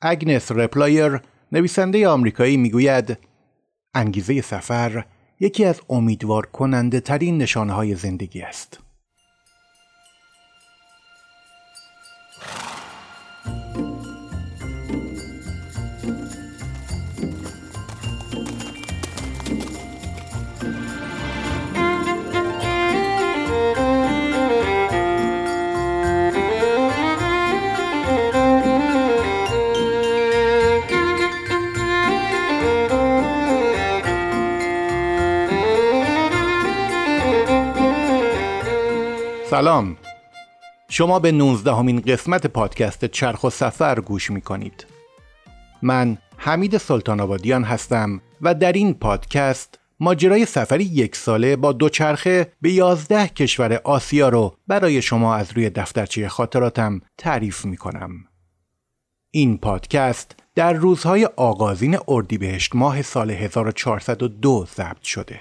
اگنس رپلایر نویسنده آمریکایی می‌گوید انگیزه سفر یکی از امیدوار کننده ترین نشانه های زندگی است. سلام شما به 19 همین قسمت پادکست چرخ و سفر گوش می کنید من حمید سلطان آبادیان هستم و در این پادکست ماجرای سفری یک ساله با دوچرخه به یازده کشور آسیا رو برای شما از روی دفترچه خاطراتم تعریف می کنم. این پادکست در روزهای آغازین اردیبهشت ماه سال 1402 ضبط شده.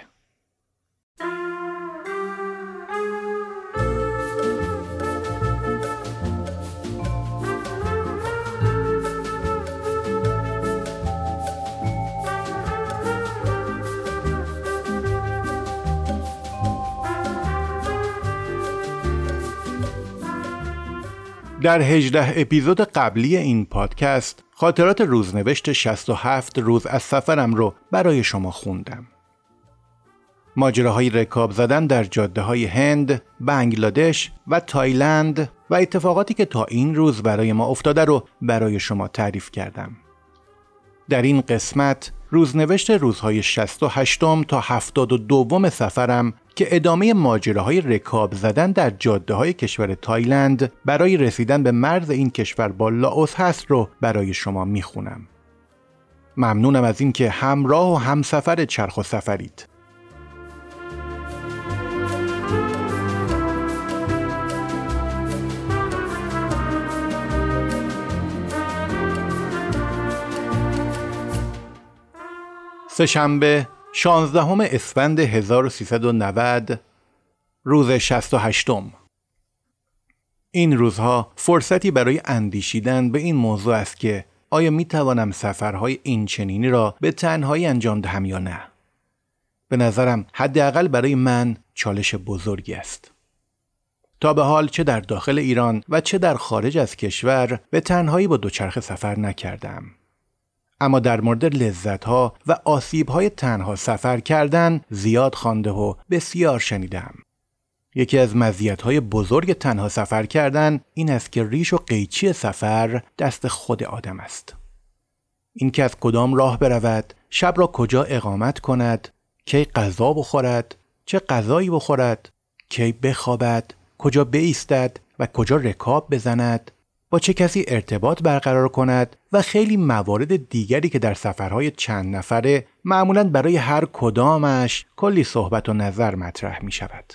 در 18 اپیزود قبلی این پادکست خاطرات روزنوشت 67 روز از سفرم رو برای شما خوندم. ماجراهای رکاب زدن در جاده های هند، بنگلادش و تایلند و اتفاقاتی که تا این روز برای ما افتاده رو برای شما تعریف کردم. در این قسمت روزنوشت روزهای 68 تا 72 سفرم که ادامه ماجراهای رکاب زدن در جاده های کشور تایلند برای رسیدن به مرز این کشور با لاوس هست رو برای شما می‌خونم. ممنونم از اینکه همراه و همسفر چرخ و سفرید. سهشنبه 16 اسفند 1390 روز 68 این روزها فرصتی برای اندیشیدن به این موضوع است که آیا می توانم سفرهای این چنینی را به تنهایی انجام دهم یا نه؟ به نظرم حداقل برای من چالش بزرگی است. تا به حال چه در داخل ایران و چه در خارج از کشور به تنهایی با دوچرخه سفر نکردم. اما در مورد لذت ها و آسیب های تنها سفر کردن زیاد خوانده و بسیار شنیدم. یکی از مزیت های بزرگ تنها سفر کردن این است که ریش و قیچی سفر دست خود آدم است. اینکه از کدام راه برود، شب را کجا اقامت کند، کی غذا بخورد، چه غذایی بخورد، کی بخوابد، کجا بایستد و کجا رکاب بزند، با چه کسی ارتباط برقرار کند و خیلی موارد دیگری که در سفرهای چند نفره معمولا برای هر کدامش کلی صحبت و نظر مطرح می شود.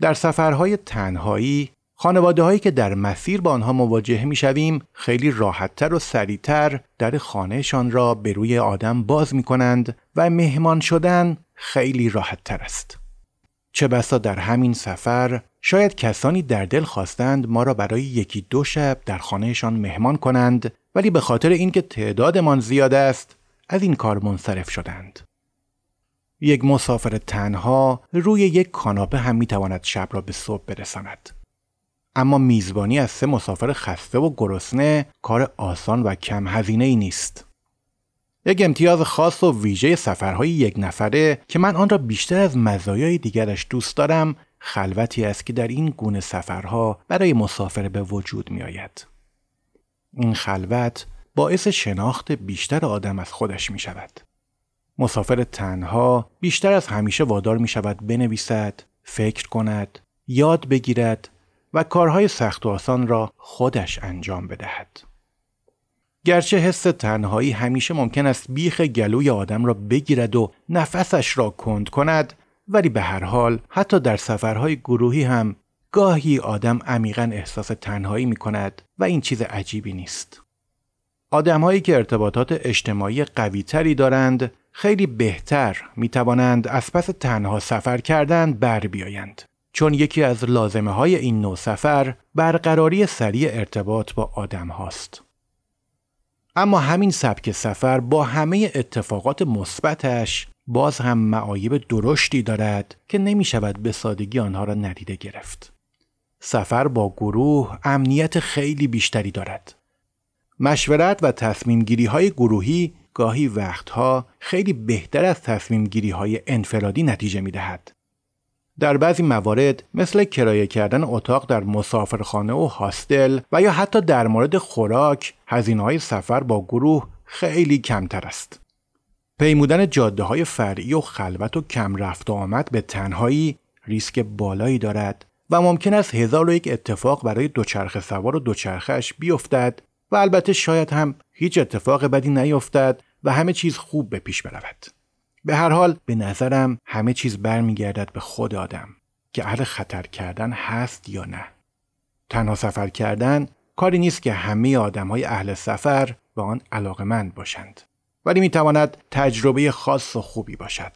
در سفرهای تنهایی خانواده هایی که در مسیر با آنها مواجه می شویم خیلی راحتتر و سریعتر در خانهشان را به روی آدم باز می کنند و مهمان شدن خیلی راحتتر است. چه بسا در همین سفر شاید کسانی در دل خواستند ما را برای یکی دو شب در خانهشان مهمان کنند ولی به خاطر اینکه تعدادمان زیاد است از این کار منصرف شدند. یک مسافر تنها روی یک کاناپه هم می‌تواند شب را به صبح برساند. اما میزبانی از سه مسافر خسته و گرسنه کار آسان و کم هزینه ای نیست. یک امتیاز خاص و ویژه سفرهای یک نفره که من آن را بیشتر از مزایای دیگرش دوست دارم خلوتی است که در این گونه سفرها برای مسافر به وجود می آید. این خلوت باعث شناخت بیشتر آدم از خودش می شود. مسافر تنها بیشتر از همیشه وادار می شود بنویسد، فکر کند، یاد بگیرد و کارهای سخت و آسان را خودش انجام بدهد. گرچه حس تنهایی همیشه ممکن است بیخ گلوی آدم را بگیرد و نفسش را کند کند ولی به هر حال حتی در سفرهای گروهی هم گاهی آدم عمیقا احساس تنهایی می کند و این چیز عجیبی نیست. آدمهایی که ارتباطات اجتماعی قوی تری دارند خیلی بهتر می توانند از پس تنها سفر کردن بر بیایند. چون یکی از لازمه های این نوع سفر برقراری سریع ارتباط با آدم هاست. اما همین سبک سفر با همه اتفاقات مثبتش باز هم معایب درشتی دارد که نمی شود به سادگی آنها را ندیده گرفت. سفر با گروه امنیت خیلی بیشتری دارد. مشورت و تصمیم گیری های گروهی گاهی وقتها خیلی بهتر از تصمیم گیری های انفرادی نتیجه می دهد. در بعضی موارد مثل کرایه کردن اتاق در مسافرخانه و هاستل و یا حتی در مورد خوراک هزینه های سفر با گروه خیلی کمتر است. پیمودن جاده های فرعی و خلوت و کم رفت و آمد به تنهایی ریسک بالایی دارد و ممکن است هزار و یک اتفاق برای دوچرخه سوار و دوچرخهش بیفتد و البته شاید هم هیچ اتفاق بدی نیفتد و همه چیز خوب به پیش برود. به هر حال به نظرم همه چیز برمیگردد به خود آدم که اهل خطر کردن هست یا نه. تنها سفر کردن کاری نیست که همه آدم های اهل سفر به آن علاقمند باشند. ولی می‌تواند تجربه خاص و خوبی باشد.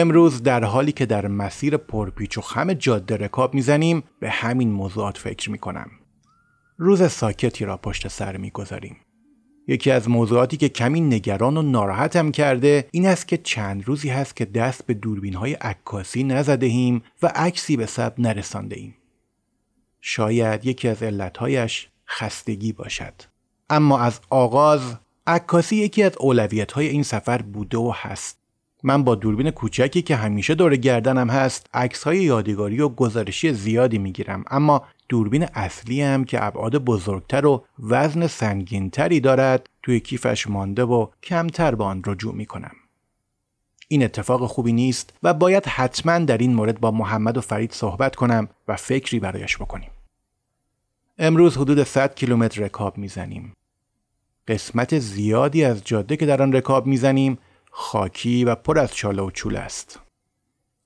امروز در حالی که در مسیر پرپیچ و خم جاده رکاب می‌زنیم به همین موضوعات فکر می‌کنم. روز ساکتی را پشت سر می‌گذاریم. یکی از موضوعاتی که کمی نگران و ناراحتم کرده این است که چند روزی هست که دست به دوربین های عکاسی نزدهیم و عکسی به سب نرسانده ایم. شاید یکی از علتهایش خستگی باشد. اما از آغاز عکاسی یکی از اولویت های این سفر بوده و هست. من با دوربین کوچکی که همیشه دور گردنم هست عکس های یادگاری و گزارشی زیادی می‌گیرم. اما دوربین اصلی هم که ابعاد بزرگتر و وزن سنگینتری دارد توی کیفش مانده و کمتر به آن رجوع می‌کنم. این اتفاق خوبی نیست و باید حتما در این مورد با محمد و فرید صحبت کنم و فکری برایش بکنیم. امروز حدود 100 کیلومتر رکاب می‌زنیم. قسمت زیادی از جاده که در آن رکاب می‌زنیم خاکی و پر از چاله و چول است.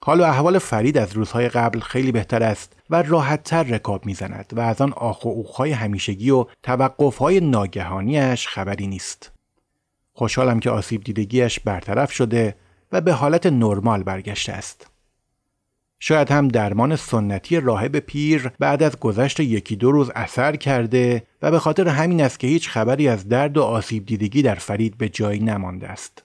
حال و احوال فرید از روزهای قبل خیلی بهتر است و راحتتر رکاب می‌زند و از آن آخ و اوخهای همیشگی و توقفهای ناگهانیش خبری نیست. خوشحالم که آسیب دیدگیش برطرف شده و به حالت نرمال برگشته است. شاید هم درمان سنتی راهب پیر بعد از گذشت یکی دو روز اثر کرده و به خاطر همین است که هیچ خبری از درد و آسیب دیدگی در فرید به جایی نمانده است.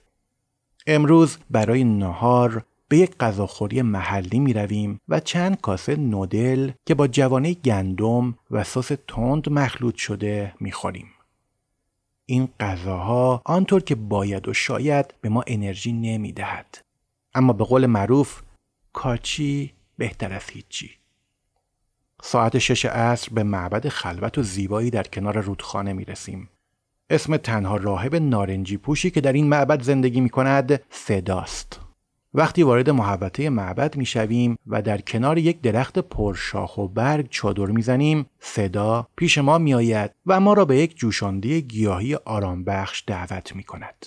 امروز برای نهار به یک غذاخوری محلی می رویم و چند کاسه نودل که با جوانه گندم و سس تند مخلوط شده می خوریم. این غذاها آنطور که باید و شاید به ما انرژی نمی دهد. اما به قول معروف کاچی بهتر از هیچی. ساعت شش عصر به معبد خلوت و زیبایی در کنار رودخانه می رسیم. اسم تنها راهب نارنجی پوشی که در این معبد زندگی می کند صداست. وقتی وارد محبته معبد می شویم و در کنار یک درخت پرشاخ و برگ چادر می زنیم صدا پیش ما می آید و ما را به یک جوشانده گیاهی آرامبخش دعوت می کند.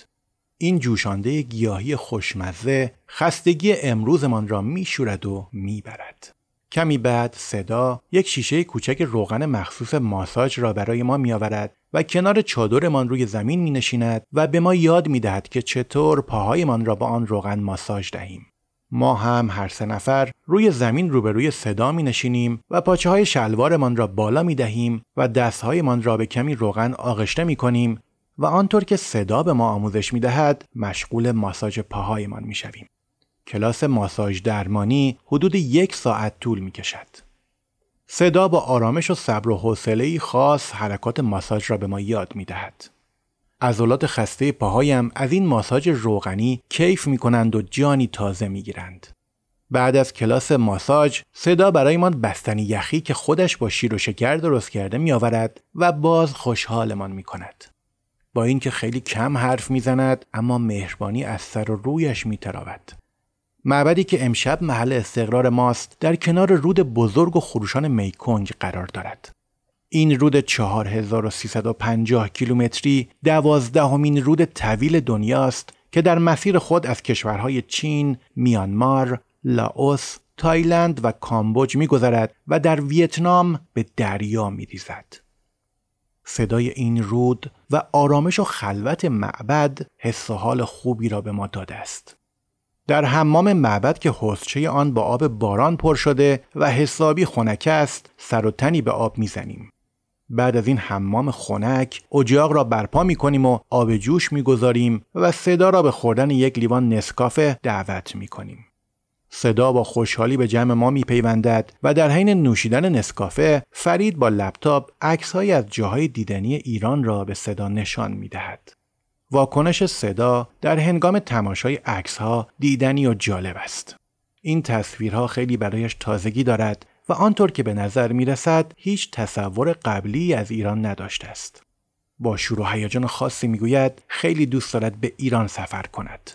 این جوشانده گیاهی خوشمزه خستگی امروزمان را می شورد و می برد. کمی بعد صدا یک شیشه کوچک روغن مخصوص ماساژ را برای ما می آورد و کنار چادرمان روی زمین می نشیند و به ما یاد می دهد که چطور پاهایمان را با آن روغن ماساژ دهیم. ما هم هر سه نفر روی زمین روبروی صدا می نشینیم و پاچه های شلوارمان را بالا می دهیم و دستهایمان را به کمی روغن آغشته می کنیم و آنطور که صدا به ما آموزش می دهد مشغول ماساژ پاهایمان می شویم. کلاس ماساژ درمانی حدود یک ساعت طول می کشد. صدا با آرامش و صبر و حوصله خاص حرکات ماساژ را به ما یاد می دهد. عضلات خسته پاهایم از این ماساژ روغنی کیف می کنند و جانی تازه می گیرند. بعد از کلاس ماساژ صدا برایمان بستنی یخی که خودش با شیر و شکر درست کرده می آورد و باز خوشحالمان می کند. با اینکه خیلی کم حرف می‌زند اما مهربانی از سر و رویش می تراود. معبدی که امشب محل استقرار ماست در کنار رود بزرگ و خروشان میکنگ قرار دارد. این رود 4350 کیلومتری دوازدهمین رود طویل دنیاست که در مسیر خود از کشورهای چین، میانمار، لاوس، تایلند و کامبوج میگذرد و در ویتنام به دریا میریزد. صدای این رود و آرامش و خلوت معبد حس و حال خوبی را به ما داده است. در حمام معبد که حسچه آن با آب باران پر شده و حسابی خنک است سر و تنی به آب می‌زنیم. بعد از این حمام خنک اجاق را برپا می کنیم و آب جوش می گذاریم و صدا را به خوردن یک لیوان نسکافه دعوت می کنیم. صدا با خوشحالی به جمع ما میپیوندد و در حین نوشیدن نسکافه فرید با لپتاپ عکسهایی از جاهای دیدنی ایران را به صدا نشان می‌دهد. واکنش صدا در هنگام تماشای عکسها دیدنی و جالب است. این تصویرها خیلی برایش تازگی دارد و آنطور که به نظر می رسد هیچ تصور قبلی از ایران نداشته است. با شروع و هیجان خاصی می‌گوید خیلی دوست دارد به ایران سفر کند.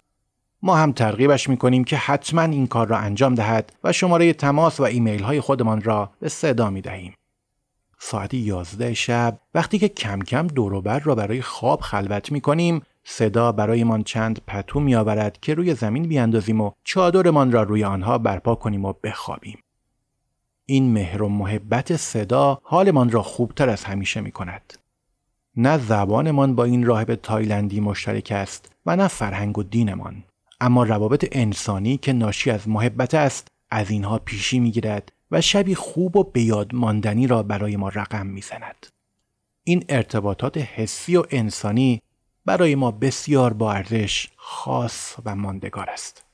ما هم ترغیبش می‌کنیم که حتما این کار را انجام دهد و شماره تماس و ایمیل های خودمان را به صدا می دهیم. ساعت 11 شب وقتی که کم کم دوروبر را برای خواب خلوت می کنیم صدا برایمان چند پتو می آورد که روی زمین بیاندازیم و چادرمان را روی آنها برپا کنیم و بخوابیم. این مهر و محبت صدا حالمان را خوبتر از همیشه می کند. نه زبانمان با این راهب تایلندی مشترک است و نه فرهنگ و دینمان. اما روابط انسانی که ناشی از محبت است از اینها پیشی می‌گیرد و شبی خوب و بیاد ماندنی را برای ما رقم می‌زند. این ارتباطات حسی و انسانی برای ما بسیار با ارزش خاص و ماندگار است.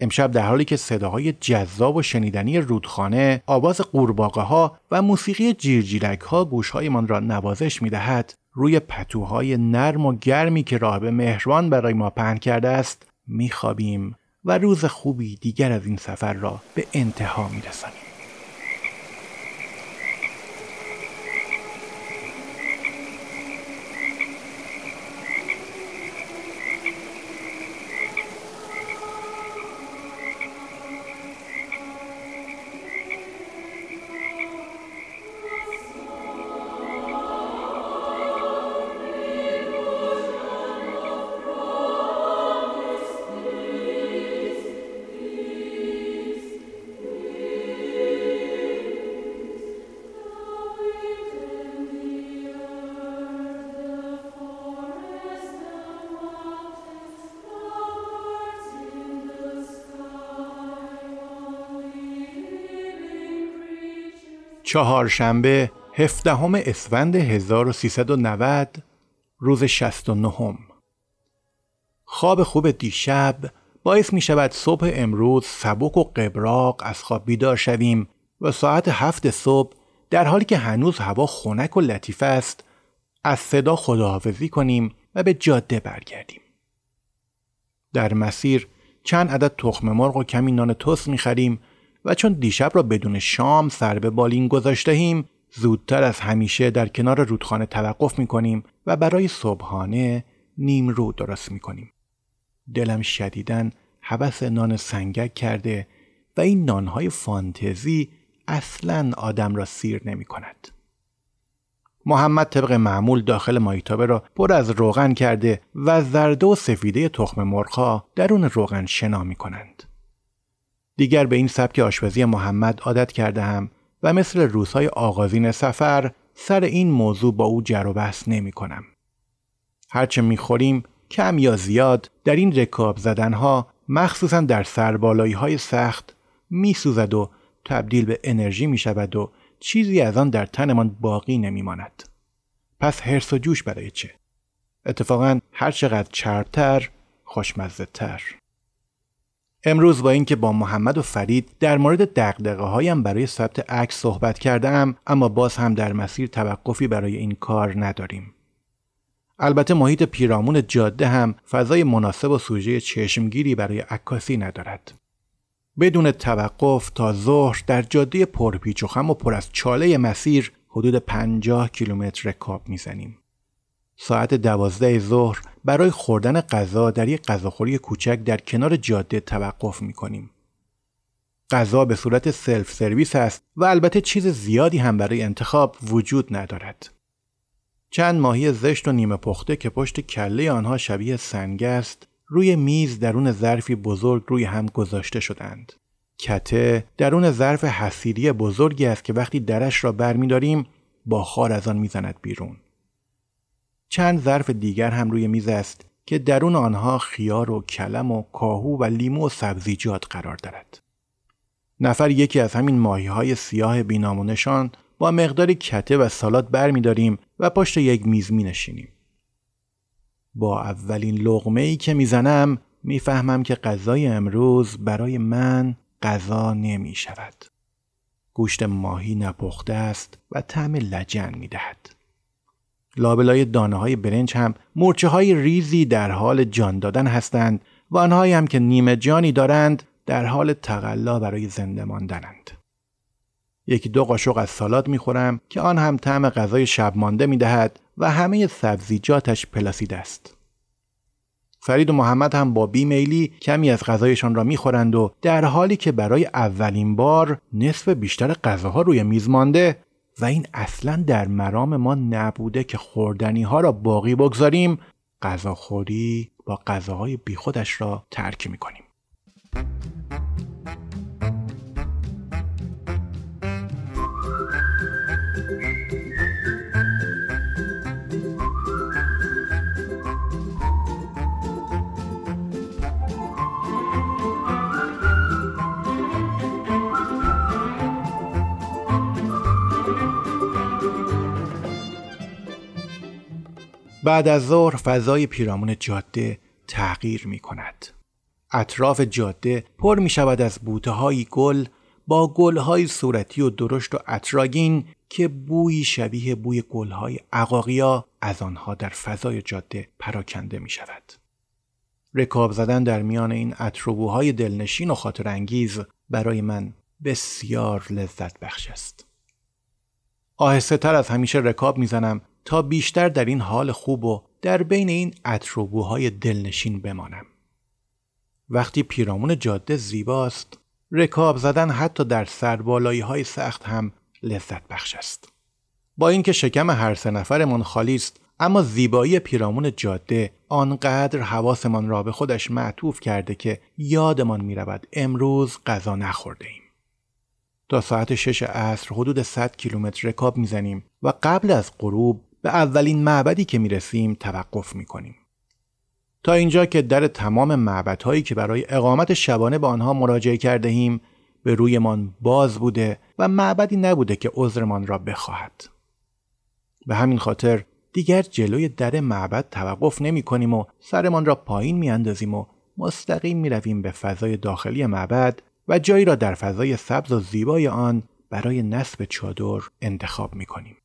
امشب در حالی که صداهای جذاب و شنیدنی رودخانه، آواز قورباغه ها و موسیقی جیرجیرک ها گوشهایمان را نوازش می دهد، روی پتوهای نرم و گرمی که راهب مهربان برای ما پهن کرده است میخوابیم و روز خوبی دیگر از این سفر را به انتها میرسانیم. چهارشنبه هفدهم اسفند 1390 روز 69 خواب خوب دیشب باعث می شود صبح امروز سبک و قبراق از خواب بیدار شویم و ساعت هفت صبح در حالی که هنوز هوا خنک و لطیف است از صدا خداحافظی کنیم و به جاده برگردیم. در مسیر چند عدد تخم مرغ و کمی نان توست می خریم و چون دیشب را بدون شام سر به بالین گذاشتهیم زودتر از همیشه در کنار رودخانه توقف می کنیم و برای صبحانه نیم رو درست می کنیم. دلم شدیدن حبس نان سنگک کرده و این نانهای فانتزی اصلا آدم را سیر نمی کند. محمد طبق معمول داخل مایتابه را پر از روغن کرده و زرده و سفیده تخم مرغها درون روغن شنا می کنند. دیگر به این سبک آشپزی محمد عادت کرده هم و مثل روزهای آغازین سفر سر این موضوع با او جر و بحث نمی کنم. هرچه می خوریم کم یا زیاد در این رکاب زدنها مخصوصا در سربالایی های سخت می سوزد و تبدیل به انرژی می شود و چیزی از آن در تنمان باقی نمی ماند. پس هرس و جوش برای چه؟ اتفاقا هر چقدر چربتر خوشمزه تر. امروز با اینکه با محمد و فرید در مورد دقدقه هایم برای ثبت عکس صحبت کرده اما باز هم در مسیر توقفی برای این کار نداریم. البته محیط پیرامون جاده هم فضای مناسب و سوژه چشمگیری برای عکاسی ندارد. بدون توقف تا ظهر در جاده پرپیچ و خم و پر از چاله مسیر حدود 50 کیلومتر رکاب می‌زنیم. ساعت دوازده ظهر برای خوردن غذا در یک غذاخوری کوچک در کنار جاده توقف می کنیم. غذا به صورت سلف سرویس است و البته چیز زیادی هم برای انتخاب وجود ندارد. چند ماهی زشت و نیمه پخته که پشت کله آنها شبیه سنگ است روی میز درون ظرفی بزرگ روی هم گذاشته شدند. کته درون ظرف حسیری بزرگی است که وقتی درش را برمیداریم با خار از آن می‌زند بیرون. چند ظرف دیگر هم روی میز است که درون آنها خیار و کلم و کاهو و لیمو و سبزیجات قرار دارد. نفر یکی از همین ماهی های سیاه بینامونشان با مقداری کته و سالات برمیداریم و پشت یک میز می نشینیم. با اولین لغمه ای که می‌زنم می‌فهمم که غذای امروز برای من غذا نمی شود. گوشت ماهی نپخته است و طعم لجن می دهد. لابلای دانه های برنج هم مرچه های ریزی در حال جان دادن هستند و آنهایی هم که نیمه جانی دارند در حال تقلا برای زنده ماندنند. یکی دو قاشق از سالاد می‌خورم که آن هم طعم غذای شب مانده می‌دهد و همه سبزیجاتش پلاسید است. فرید و محمد هم با بیمیلی کمی از غذایشان را می‌خورند و در حالی که برای اولین بار نصف بیشتر غذاها روی میز مانده و این اصلا در مرام ما نبوده که خوردنی ها را باقی بگذاریم غذاخوری با غذاهای بیخودش را ترک می‌کنیم. بعد از ظهر فضای پیرامون جاده تغییر می کند. اطراف جاده پر می شود از بوته های گل با گل های صورتی و درشت و اطراگین که بویی شبیه بوی گل های عقاقیا از آنها در فضای جاده پراکنده می شود. رکاب زدن در میان این اطروبوهای دلنشین و خاطر انگیز برای من بسیار لذت بخش است. آهسته تر از همیشه رکاب می‌زنم تا بیشتر در این حال خوب و در بین این اتروبوهای دلنشین بمانم. وقتی پیرامون جاده زیباست، رکاب زدن حتی در سربالایی های سخت هم لذت بخش است. با اینکه شکم هر سه نفرمان خالی است اما زیبایی پیرامون جاده آنقدر حواسمان را به خودش معطوف کرده که یادمان می رود امروز غذا نخورده ایم. تا ساعت شش عصر حدود 100 کیلومتر رکاب می‌زنیم و قبل از غروب به اولین معبدی که می‌رسیم توقف می‌کنیم. تا اینجا که در تمام معبدهایی که برای اقامت شبانه به آنها مراجعه کرده ایم به رویمان باز بوده و معبدی نبوده که عذرمان را بخواهد. به همین خاطر دیگر جلوی در معبد توقف نمی کنیم و سرمان را پایین می اندازیم و مستقیم می رویم به فضای داخلی معبد و جایی را در فضای سبز و زیبای آن برای نصب چادر انتخاب می کنیم.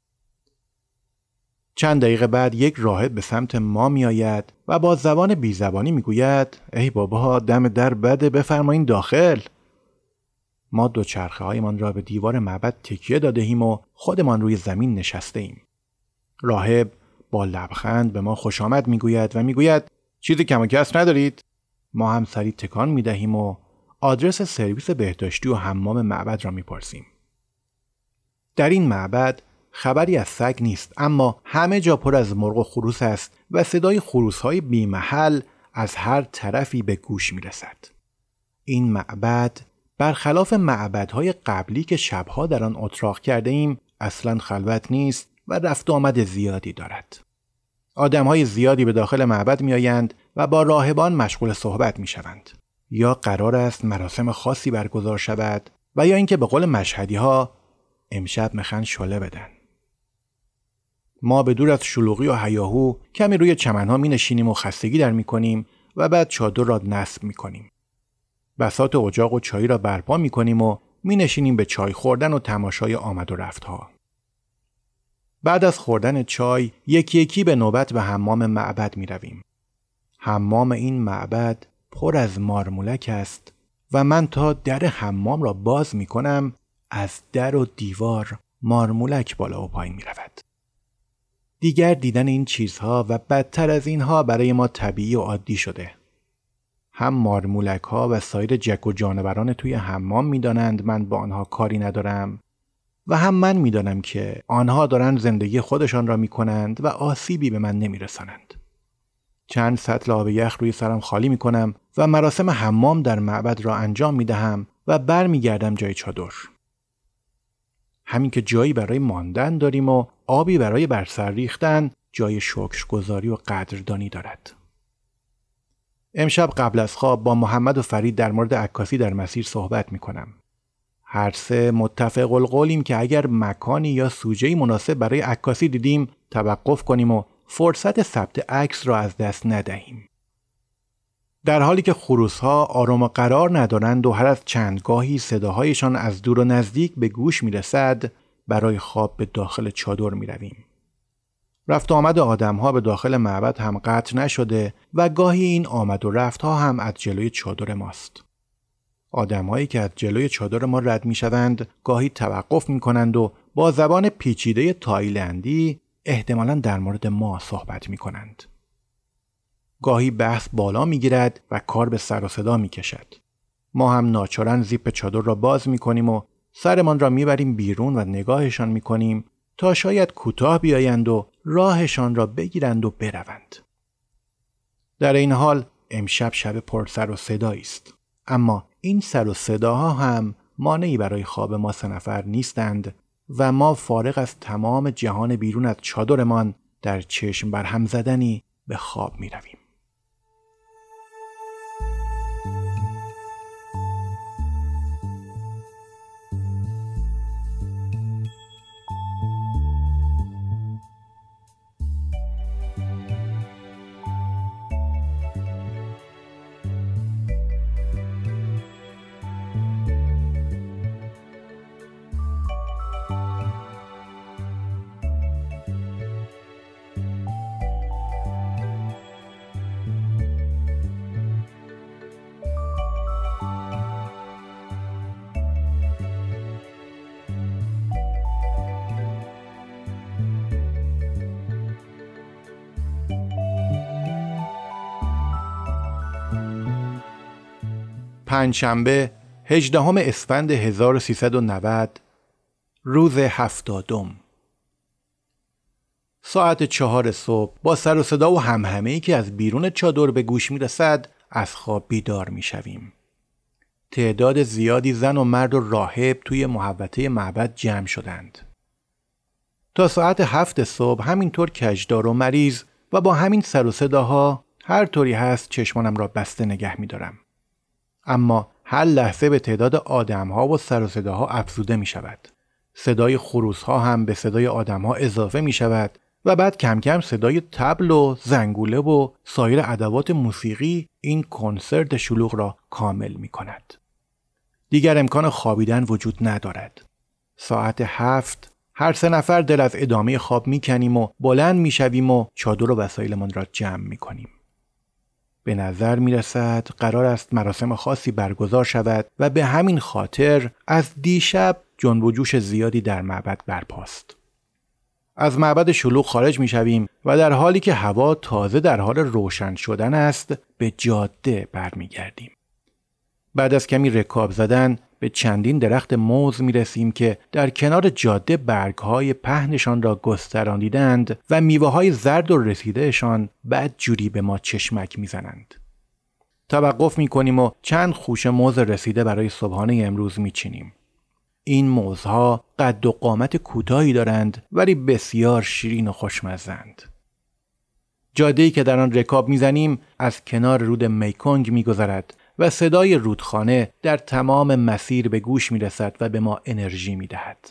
چند دقیقه بعد یک راهب به سمت ما می آید و با زبان بیزبانی می گوید ای بابا دم در بده بفرمایین داخل ما دو چرخه هایمان را به دیوار معبد تکیه داده ایم و خودمان روی زمین نشسته ایم. راهب با لبخند به ما خوش آمد می گوید و می گوید چیزی کم و کس ندارید؟ ما هم سری تکان می دهیم و آدرس سرویس بهداشتی و حمام معبد را می پرسیم. در این معبد خبری از سگ نیست اما همه جا پر از مرغ و خروس است و صدای خروس های بیمحل از هر طرفی به گوش می رسد. این معبد برخلاف معبدهای قبلی که شبها در آن اتراق کرده ایم اصلا خلوت نیست و رفت آمد زیادی دارد. آدم های زیادی به داخل معبد می آیند و با راهبان مشغول صحبت می شوند. یا قرار است مراسم خاصی برگزار شود و یا اینکه به قول مشهدی ها امشب مخن شله بدن. ما به دور از شلوغی و هیاهو کمی روی چمنها می نشینیم و خستگی در می کنیم و بعد چادر را نصب می کنیم. بسات اجاق و چای را برپا می کنیم و می نشینیم به چای خوردن و تماشای آمد و رفت ها. بعد از خوردن چای یکی یکی به نوبت به حمام معبد می رویم. حمام این معبد پر از مارمولک است و من تا در حمام را باز می کنم از در و دیوار مارمولک بالا و پایین می رود. دیگر دیدن این چیزها و بدتر از اینها برای ما طبیعی و عادی شده. هم مارمولک ها و سایر جک و جانوران توی حمام می‌دانند من با آنها کاری ندارم و هم من می‌دانم که آنها دارند زندگی خودشان را می کنند و آسیبی به من نمی رسانند. چند سطل آب یخ روی سرم خالی می کنم و مراسم حمام در معبد را انجام می دهم و برمیگردم جای چادر. همین که جایی برای ماندن داریم و آبی برای برسر ریختن جای شکرگزاری و قدردانی دارد. امشب قبل از خواب با محمد و فرید در مورد عکاسی در مسیر صحبت می کنم. هر سه متفق القولیم که اگر مکانی یا سوژه‌ای مناسب برای عکاسی دیدیم توقف کنیم و فرصت ثبت عکس را از دست ندهیم. در حالی که خروس ها آرام و قرار ندارند و هر از چندگاهی صداهایشان از دور و نزدیک به گوش می رسد برای خواب به داخل چادر می رویم. رفت آمد آدم ها به داخل معبد هم قطع نشده و گاهی این آمد و رفت ها هم از جلوی چادر ماست. آدمهایی که از جلوی چادر ما رد می شوند گاهی توقف می کنند و با زبان پیچیده تایلندی احتمالا در مورد ما صحبت می کنند. گاهی بحث بالا می گیرد و کار به سر و صدا می کشد. ما هم ناچارن زیپ چادر را باز می کنیم و سرمان را می‌بریم بیرون و نگاهشان می کنیم تا شاید کوتاه بیایند و راهشان را بگیرند و بروند. در این حال امشب شب پر سر و صدایی است. اما این سر و صداها هم مانعی برای خواب ما سه نفر نیستند و ما فارغ از تمام جهان بیرون از چادرمان در چشم بر هم زدنی به خواب می رویم. پنجشنبه 18 اسفند 1390 روز هفتادم ساعت چهار صبح با سر و صدا و همهمه ای که از بیرون چادر به گوش می رسد از خواب بیدار می شویم. تعداد زیادی زن و مرد و راهب توی محوطه معبد جمع شدند. تا ساعت هفت صبح همینطور کجدار و مریض و با همین سر و صداها هر طوری هست چشمانم را بسته نگه می دارم. اما هر لحظه به تعداد آدمها و سر و صداها افزوده می شود. صدای خروس ها هم به صدای آدمها اضافه می شود و بعد کم کم صدای تبل و زنگوله و سایر ادوات موسیقی این کنسرت شلوغ را کامل می کند. دیگر امکان خوابیدن وجود ندارد. ساعت هفت هر سه نفر دل از ادامه خواب می کنیم و بلند می شویم و چادر و وسایلمان را جمع می کنیم. به نظر می رسد قرار است مراسم خاصی برگزار شود و به همین خاطر از دیشب جنب و جوش زیادی در معبد برپاست. از معبد شلوغ خارج می شویم و در حالی که هوا تازه در حال روشن شدن است به جاده برمیگردیم. بعد از کمی رکاب زدن به چندین درخت موز می رسیم که در کنار جاده برگ های پهنشان را گستراندیدند و میوه های زرد و رسیدهشان بعد جوری به ما چشمک می زنند. توقف می کنیم و چند خوش موز رسیده برای صبحانه امروز می چینیم. این موزها قد و قامت کوتاهی دارند ولی بسیار شیرین و خوشمزند. جاده که در آن رکاب می‌زنیم از کنار رود میکنگ میگذرد و صدای رودخانه در تمام مسیر به گوش می رسد و به ما انرژی می دهد.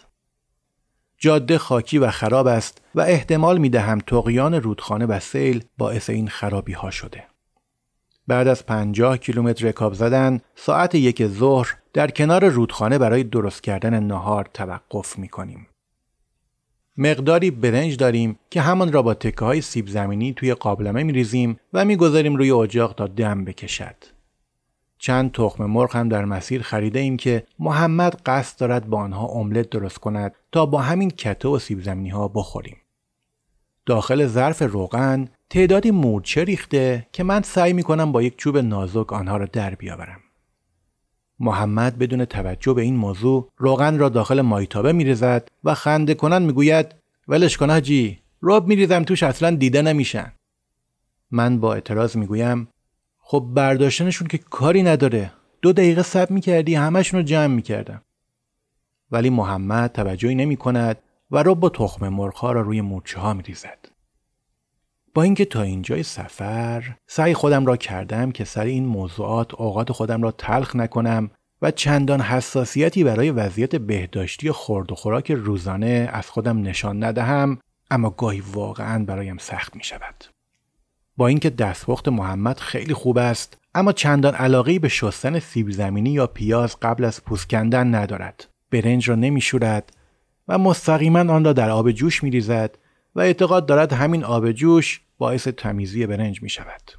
جاده خاکی و خراب است و احتمال می دهم تقیان رودخانه و سیل باعث این خرابی ها شده. بعد از پنجاه کیلومتر رکاب زدن ساعت یک ظهر در کنار رودخانه برای درست کردن نهار توقف می کنیم. مقداری برنج داریم که همان را با تکه های سیب زمینی توی قابلمه می ریزیم و می گذاریم روی اجاق تا دم بکشد. چند تخم مرغ هم در مسیر خریده ایم که محمد قصد دارد با آنها املت درست کند تا با همین کته و سیب زمینی ها بخوریم. داخل ظرف روغن تعدادی مورچه ریخته که من سعی می کنم با یک چوب نازک آنها را در بیاورم. محمد بدون توجه به این موضوع روغن را داخل مایتابه ریزد و خنده کنن می‌گوید ولش کن حاجی رب میریزم توش اصلا دیده نمیشن من با اعتراض می‌گویم خب برداشتنشون که کاری نداره دو دقیقه صبر می‌کردی همشون رو جمع می‌کردم ولی محمد توجهی نمی کند و رو با تخم مرغ را روی مورچه ها می ریزد. با اینکه تا اینجای سفر سعی خودم را کردم که سر این موضوعات اوقات خودم را تلخ نکنم و چندان حساسیتی برای وضعیت بهداشتی خورد و خوراک روزانه از خودم نشان ندهم اما گاهی واقعا برایم سخت می شود. با اینکه دستپخت محمد خیلی خوب است اما چندان علاقه به شستن سیب زمینی یا پیاز قبل از پوست کندن ندارد. برنج را نمیشورد و مستقیما آن را در آب جوش می ریزد و اعتقاد دارد همین آب جوش باعث تمیزی برنج می شود.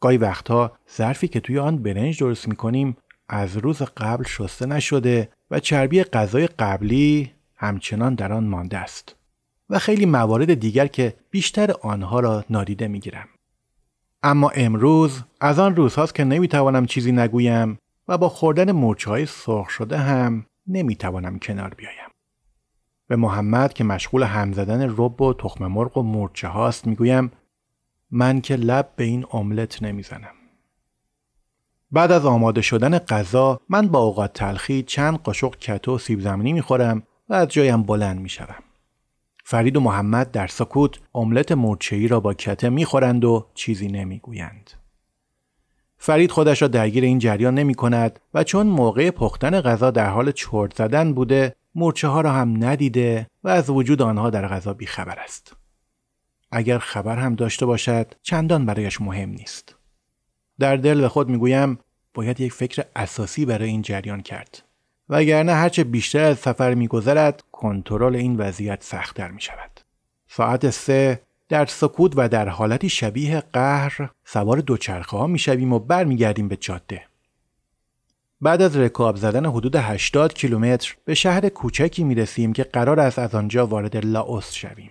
گاهی وقتها ظرفی که توی آن برنج درست می کنیم از روز قبل شسته نشده و چربی غذای قبلی همچنان در آن مانده است و خیلی موارد دیگر که بیشتر آنها را نادیده می گیرم. اما امروز از آن روزهاست که نمی‌توانم چیزی نگویم و با خوردن مرچه های سرخ شده هم نمی‌توانم کنار بیایم. به محمد که مشغول هم زدن رب و تخم مرغ و مرچه هاست می‌گویم من که لب به این املت نمی‌زنم. بعد از آماده شدن غذا من با اوقات تلخی چند قاشق کتو سیب زمینی می‌خورم و از جایم بلند می‌شوم. فرید و محمد در سکوت املت مرچه‌ای را با کته می‌خورند و چیزی نمی‌گویند. فرید خودش را درگیر این جریان نمی کند و چون موقع پختن غذا در حال چرت زدن بوده مورچه ها را هم ندیده و از وجود آنها در غذا بیخبر است. اگر خبر هم داشته باشد چندان برایش مهم نیست. در دل به خود می‌گویم باید یک فکر اساسی برای این جریان کرد. وگرنه هرچه بیشتر از سفر میگذرد کنترل این وضعیت سختتر می شود. ساعت سه در سکوت و در حالتی شبیه قهر سوار دوچرخه ها می شویم و برمیگردیم به جاده. بعد از رکاب زدن حدود 80 کیلومتر به شهر کوچکی می رسیم که قرار است از آنجا وارد لاوس شویم.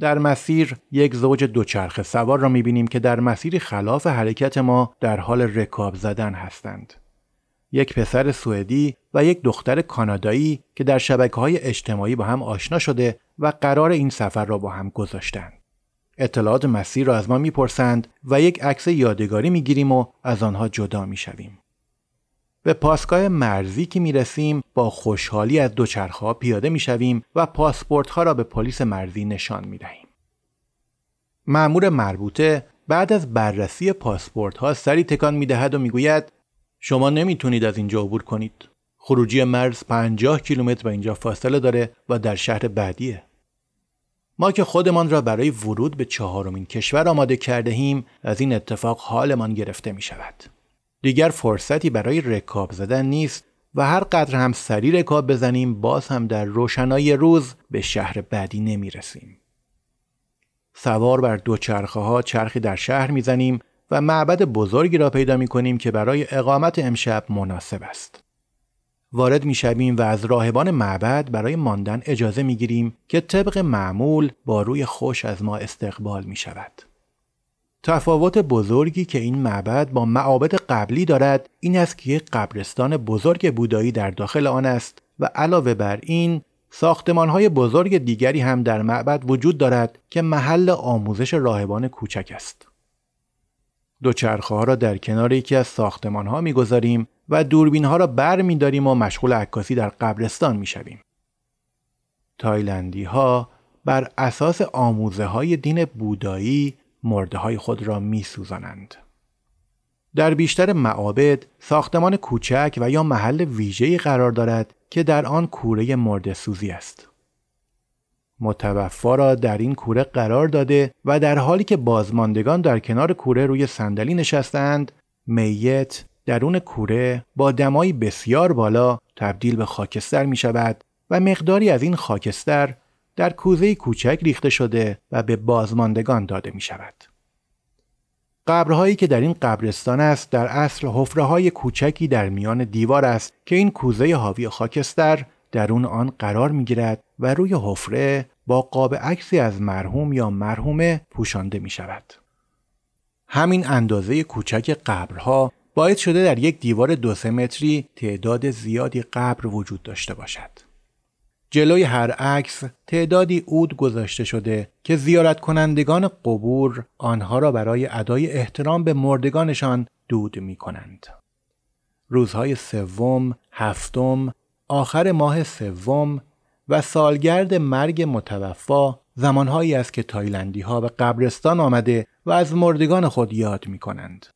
در مسیر یک زوج دوچرخه سوار را می بینیم که در مسیری خلاف حرکت ما در حال رکاب زدن هستند. یک پسر سوئدی و یک دختر کانادایی که در شبکه های اجتماعی با هم آشنا شده و قرار این سفر را با هم گذاشتند. اطلاعات مسیر را از ما می‌پرسند و یک عکس یادگاری می‌گیریم و از آنها جدا می‌شویم. به پاسگاه مرزی که می‌رسیم با خوشحالی از دوچرخه پیاده می‌شویم و پاسپورت ها را به پلیس مرزی نشان می‌دهیم. معمور مربوطه بعد از بررسی پاسپورت ها سری تکان می‌دهد و می‌گوید شما نمی‌تونید از اینجا عبور کنید. خروجی مرز 50 کیلومتر به اینجا فاصله داره و در شهر بعدیه. ما که خودمان را برای ورود به چهارمین کشور آماده کرده ایم از این اتفاق حالمان گرفته می شود. دیگر فرصتی برای رکاب زدن نیست و هر قدر هم سری رکاب بزنیم باز هم در روشنایی روز به شهر بعدی نمی رسیم. سوار بر دو چرخه ها چرخی در شهر می‌زنیم و معبد بزرگی را پیدا می کنیم که برای اقامت امشب مناسب است. وارد می شویم و از راهبان معبد برای ماندن اجازه می گیریم که طبق معمول با روی خوش از ما استقبال می شود. تفاوت بزرگی که این معبد با معابد قبلی دارد این است که یک قبرستان بزرگ بودایی در داخل آن است و علاوه بر این ساختمان های بزرگ دیگری هم در معبد وجود دارد که محل آموزش راهبان کوچک است. دوچرخه ها را در کنار یکی از ساختمان ها می‌گذاریم و دوربین ها را بر می داریم و مشغول عکاسی در قبرستان می شویم. تایلندی ها بر اساس آموزه های دین بودایی مرده های خود را می سوزانند. در بیشتر معابد ساختمان کوچک و یا محل ویژه‌ای قرار دارد که در آن کوره مرده سوزی است. متوفا را در این کوره قرار داده و در حالی که بازماندگان در کنار کوره روی صندلی نشستند میت درون کوره با دمایی بسیار بالا تبدیل به خاکستر می شود و مقداری از این خاکستر در کوزه کوچک ریخته شده و به بازماندگان داده می شود. قبرهایی که در این قبرستان است در اصل حفره های کوچکی در میان دیوار است که این کوزه حاوی خاکستر درون آن قرار می گیرد و روی حفره با قاب عکسی از مرحوم یا مرحومه پوشانده می شود. همین اندازه کوچک قبرها باید شده در یک دیوار دو متری تعداد زیادی قبر وجود داشته باشد. جلوی هر عکس تعدادی عود گذاشته شده که زیارت کنندگان قبور آنها را برای ادای احترام به مردگانشان دود می کنند. روزهای سوم، هفتم، آخر ماه سوم و سالگرد مرگ متوفا زمانهایی است که تایلندی ها به قبرستان آمده و از مردگان خود یاد می کنند.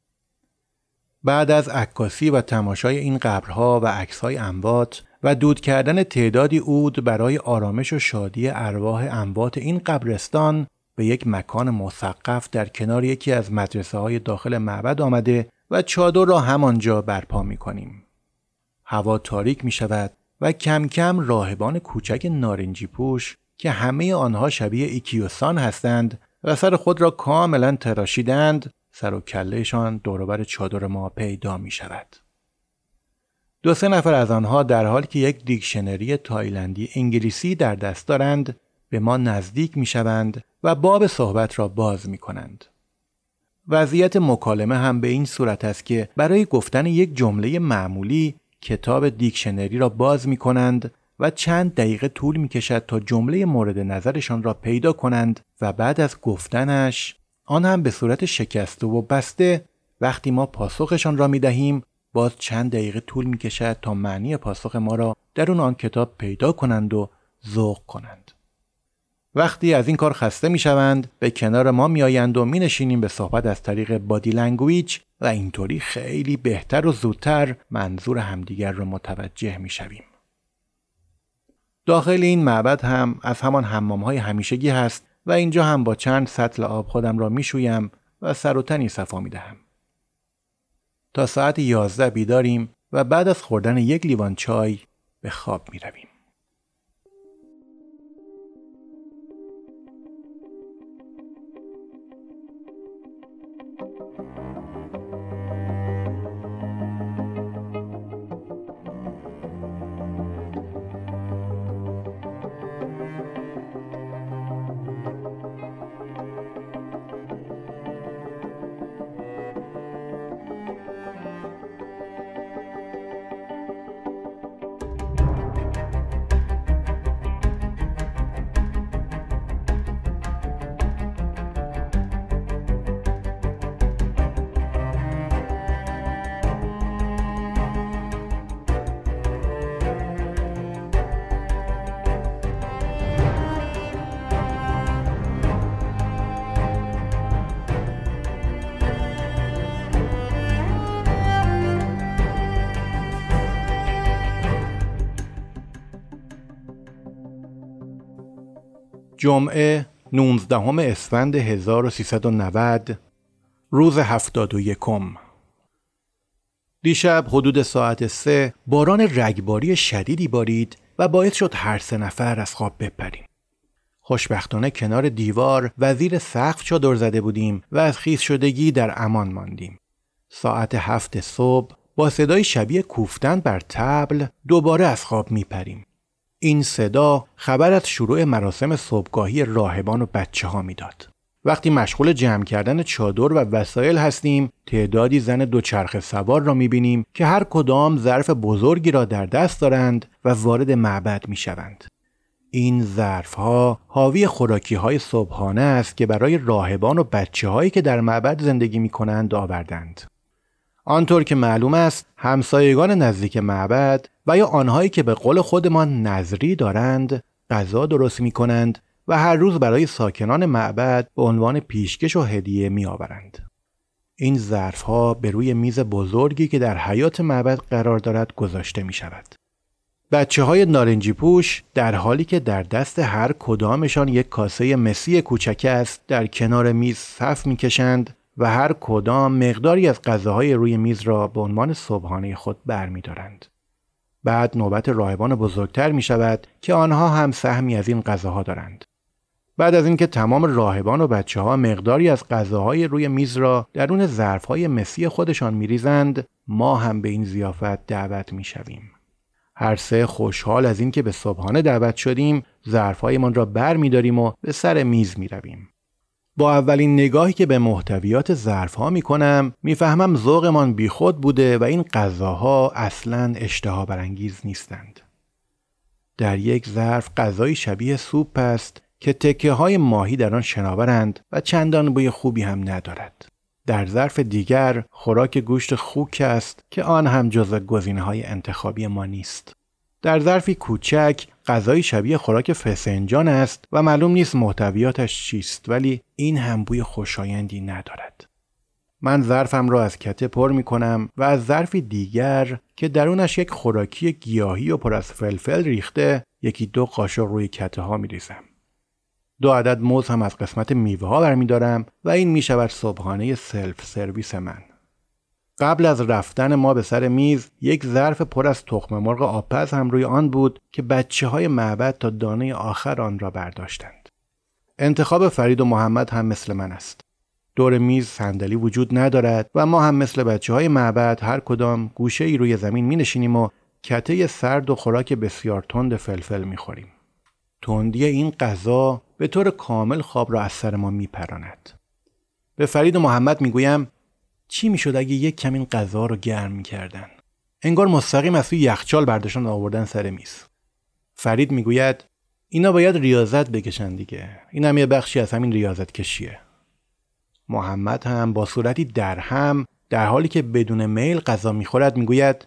بعد از عکاسی و تماشای این قبرها و عکسهای اموات و دود کردن تعدادی عود برای آرامش و شادی ارواح اموات این قبرستان به یک مکان مسقف در کنار یکی از مدرسه های داخل معبد آمده و چادر را همانجا برپا می کنیم. هوا تاریک می شود و کم کم راهبان کوچک نارنجی پوش که همه آنها شبیه ایکیوسان هستند و سر خود را کاملا تراشیدند سر و کلهشان دوروبر چادر ما پیدا می شود. دو سه نفر از آنها در حالی که یک دیکشنری تایلندی انگلیسی در دست دارند به ما نزدیک می شوند و باب صحبت را باز می کنند. وضعیت مکالمه هم به این صورت است که برای گفتن یک جمله معمولی کتاب دیکشنری را باز می کنند و چند دقیقه طول می کشد تا جمله مورد نظرشان را پیدا کنند و بعد از گفتنش آن هم به صورت شکسته و بسته وقتی ما پاسخشان را می دهیم باز چند دقیقه طول می کشد تا معنی پاسخ ما را درون آن کتاب پیدا کنند و ذوق کنند. وقتی از این کار خسته می شوند به کنار ما می آیند و می نشینیم به صحبت از طریق body language و اینطوری خیلی بهتر و زودتر منظور همدیگر را متوجه می شویم. داخل این معبد هم از همان حمام های همیشگی هست و اینجا هم با چند سطل آب خودم را می شویم و سر و تنی صفا می دهم. تا ساعت یازده بیداریم و بعد از خوردن یک لیوان چای به خواب می رویم. جمعه 19 اسفند 1390 روز 71 دیشب حدود ساعت سه باران رگباری شدیدی بارید و باعث شد هر سه نفر از خواب بپریم. خوشبختانه کنار دیوار وزیر سقف چادر زده بودیم و از خیز شدگی در امان ماندیم. ساعت هفت صبح با صدای شبیه کوفتن بر تبل دوباره از خواب میپریم. این صدا خبر از شروع مراسم صبحگاهی راهبان و بچه ها می‌داد. وقتی مشغول جمع کردن چادر و وسایل هستیم تعدادی زن دوچرخه سوار را می‌بینیم که هر کدام ظرف بزرگی را در دست دارند و وارد معبد می‌شوند. این ظرف ها حاوی خوراکی های صبحانه است که برای راهبان و بچه هایی که در معبد زندگی می کنند آوردند. آنطور که معلوم است همسایگان نزدیک معبد و یا آنهایی که به قول خودمان نظری دارند غذا درست می کنند و هر روز برای ساکنان معبد به عنوان پیشکش و هدیه می آورند. این ظرف ها به روی میز بزرگی که در حیات معبد قرار دارد گذاشته می شود. بچه های نارنجی پوش در حالی که در دست هر کدامشان یک کاسه مسی کوچک است در کنار میز صف می‌کشند و هر کدام مقداری از غذاهای روی میز را به عنوان صبحانه خود برمیدارند. بعد نوبت راهبان بزرگتر می شود که آنها هم سهمی از این غذاها دارند. بعد از اینکه تمام راهبان و بچه ها مقداری از غذاهای روی میز را درون ظرفهای مسی خودشان میریزند ما هم به این زیافت دعوت می شویم. هر سه خوشحال از اینکه به صبحانه دعوت شدیم ظرفهایمان را بر می داریم و به سر میز می رویم. با اولین نگاهی که به محتویات ظرف ها می کنم می‌فهمم ذوقمان بیخود بوده و این غذاها اصلا اشتها برانگیز نیستند. در یک ظرف غذای شبیه سوپ است که تکه های ماهی در آن شناورند و چندان بوی خوبی هم ندارد. در ظرف دیگر خوراک گوشت خوک است که آن هم جز گزینه های انتخابی ما نیست. در ظرفی کوچک غذای شبیه خوراک فسنجان است و معلوم نیست محتویاتش چیست ولی این هم بوی خوشایندی ندارد. من ظرفم را از کته پر می کنم و از ظرفی دیگر که درونش یک خوراکی گیاهی و پر از فلفل ریخته یکی دو قاشق روی کته ها می ریزم. دو عدد موز هم از قسمت میوه ها برمیدارم و این می شود صبحانه self service من. قبل از رفتن ما به سر میز یک ظرف پر از تخم مرغ آبپز هم روی آن بود که بچه های معبد تا دانه آخر آن را برداشتند. انتخاب فرید و محمد هم مثل من است. دور میز صندلی وجود ندارد و ما هم مثل بچه های معبد هر کدام گوشه ای روی زمین می نشینیم و کته سرد و خوراک بسیار تند فلفل می خوریم. تندی این غذا به طور کامل خواب را از سر ما می پراند. به فرید و محمد می گویم چی می شد اگه یک کمی غذا رو گرم کردن؟ انگار مستقیم از توی یخچال برداشتن آوردن سر میز. فرید می‌گوید اینا باید ریاضت بکشن دیگه. این هم یه بخشی از همین ریاضت کشیه. محمد هم با صورتی درهم در حالی که بدون میل غذا می‌خورد می‌گوید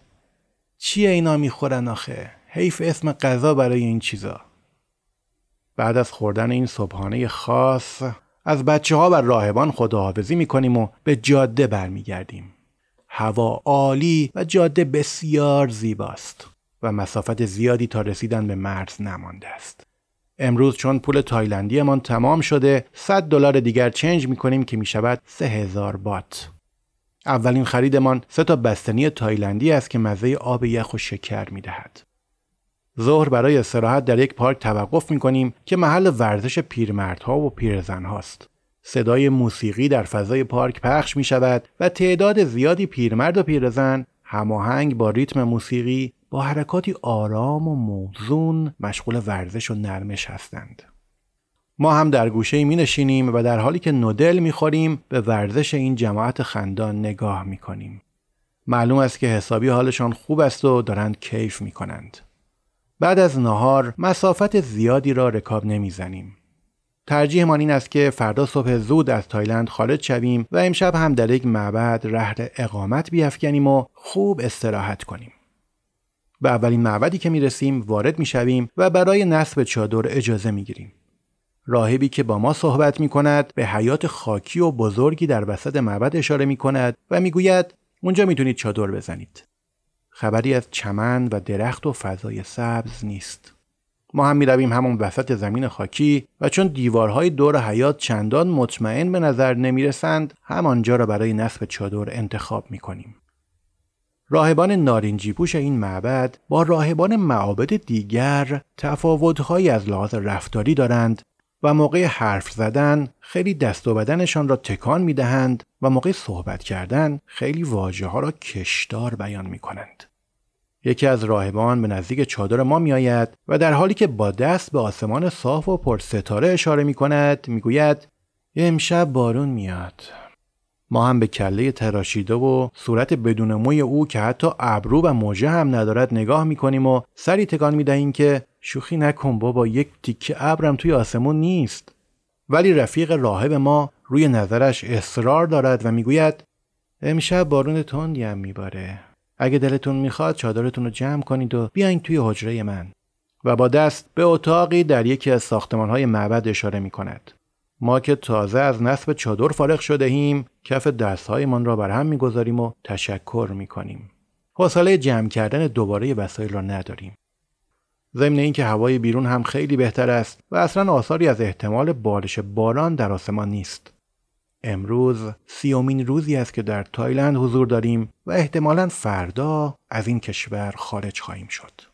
چیه اینا می‌خورن آخه حیف اسم غذا برای این چیزا بعد از خوردن این صبحانه خاص از بچه ها و راهبان خداحافظی می‌کنیم و به جاده برمیگردیم هوا عالی و جاده بسیار زیباست و مسافت زیادی تا رسیدن به مرز نمانده است امروز چون پول تایلندیمان تمام شده 100 دلار دیگر چنج می‌کنیم که می‌شود 3000 بات. اولین خریدمان سه تا بستنی تایلندی است که مزه آب یخ و شکر می‌دهد. ظهر برای استراحت در یک پارک توقف می‌کنیم که محل ورزش پیرمردها و پیرزنهاست. صدای موسیقی در فضای پارک پخش می شود و تعداد زیادی پیرمرد و پیرزن هماهنگ با ریتم موسیقی با حرکاتی آرام و موزون مشغول ورزش و نرمش هستند. ما هم در گوشه می نشینیم و در حالی که نودل می خوریم به ورزش این جماعت خندان نگاه می کنیم. معلوم است که حسابی حالشان خوب است و دارند کیف می کنند. بعد از نهار مسافت زیادی را رکاب نمی‌زنیم. ترجیحمان این است که فردا صبح زود از تایلند خارج شویم و امشب هم در یک معبد رهر اقامت بیافکنیم و خوب استراحت کنیم. به اولین معبدی که می رسیم وارد می شویم و برای نصب چادر اجازه می گیریم. راهبی که با ما صحبت می کند به حیات خاکی و بزرگی در وسط معبد اشاره می کند و می گوید اونجا می تونید چادر بزنید. خبری از چمن و درخت و فضای سبز نیست. ما هم می رویم همون وسط زمین خاکی و چون دیوارهای دور حیات چندان مطمئن به نظر نمی رسند همانجا را برای نصب چادر انتخاب می کنیم. راهبان نارنجی پوش این معبد با راهبان معابد دیگر تفاوتهایی از لحاظ رفتاری دارند و موقع حرف زدن خیلی دست و بدنشان را تکان می دهند و موقع صحبت کردن خیلی واجه ها را کشدار بیان می کنند. یکی از راهبان به نزدیک چادر ما می آید و در حالی که با دست به آسمان صاف و پر ستاره اشاره می کند می گوید امشب بارون میاد. ما هم به کله تراشیده و صورت بدون موی او که حتی ابرو و موجه هم ندارد نگاه می‌کنیم و سری تکان می‌دهیم که شوخی نکن بابا یک تیکه ابرم توی آسمون نیست ولی رفیق راهب ما روی نظرش اصرار دارد و می‌گوید امشب بارون تندی هم میباره اگه دلتون می‌خواد چادرتون رو جمع کنید و بیاین توی حجره من. و با دست به اتاقی در یکی از ساختمانهای معبد اشاره می‌کند. ما که تازه از نصب چادر فارغ شده ایم کف دستهایمان را بر هم می‌گذاریم و تشکر می‌کنیم. حوصله جمع کردن دوباره وسایل را نداریم. ضمن اینکه هوای بیرون هم خیلی بهتر است و اصلا آثاری از احتمال بارش باران در آسمان نیست. امروز سیومین روزی است که در تایلند حضور داریم و احتمالا فردا از این کشور خارج خواهیم شد.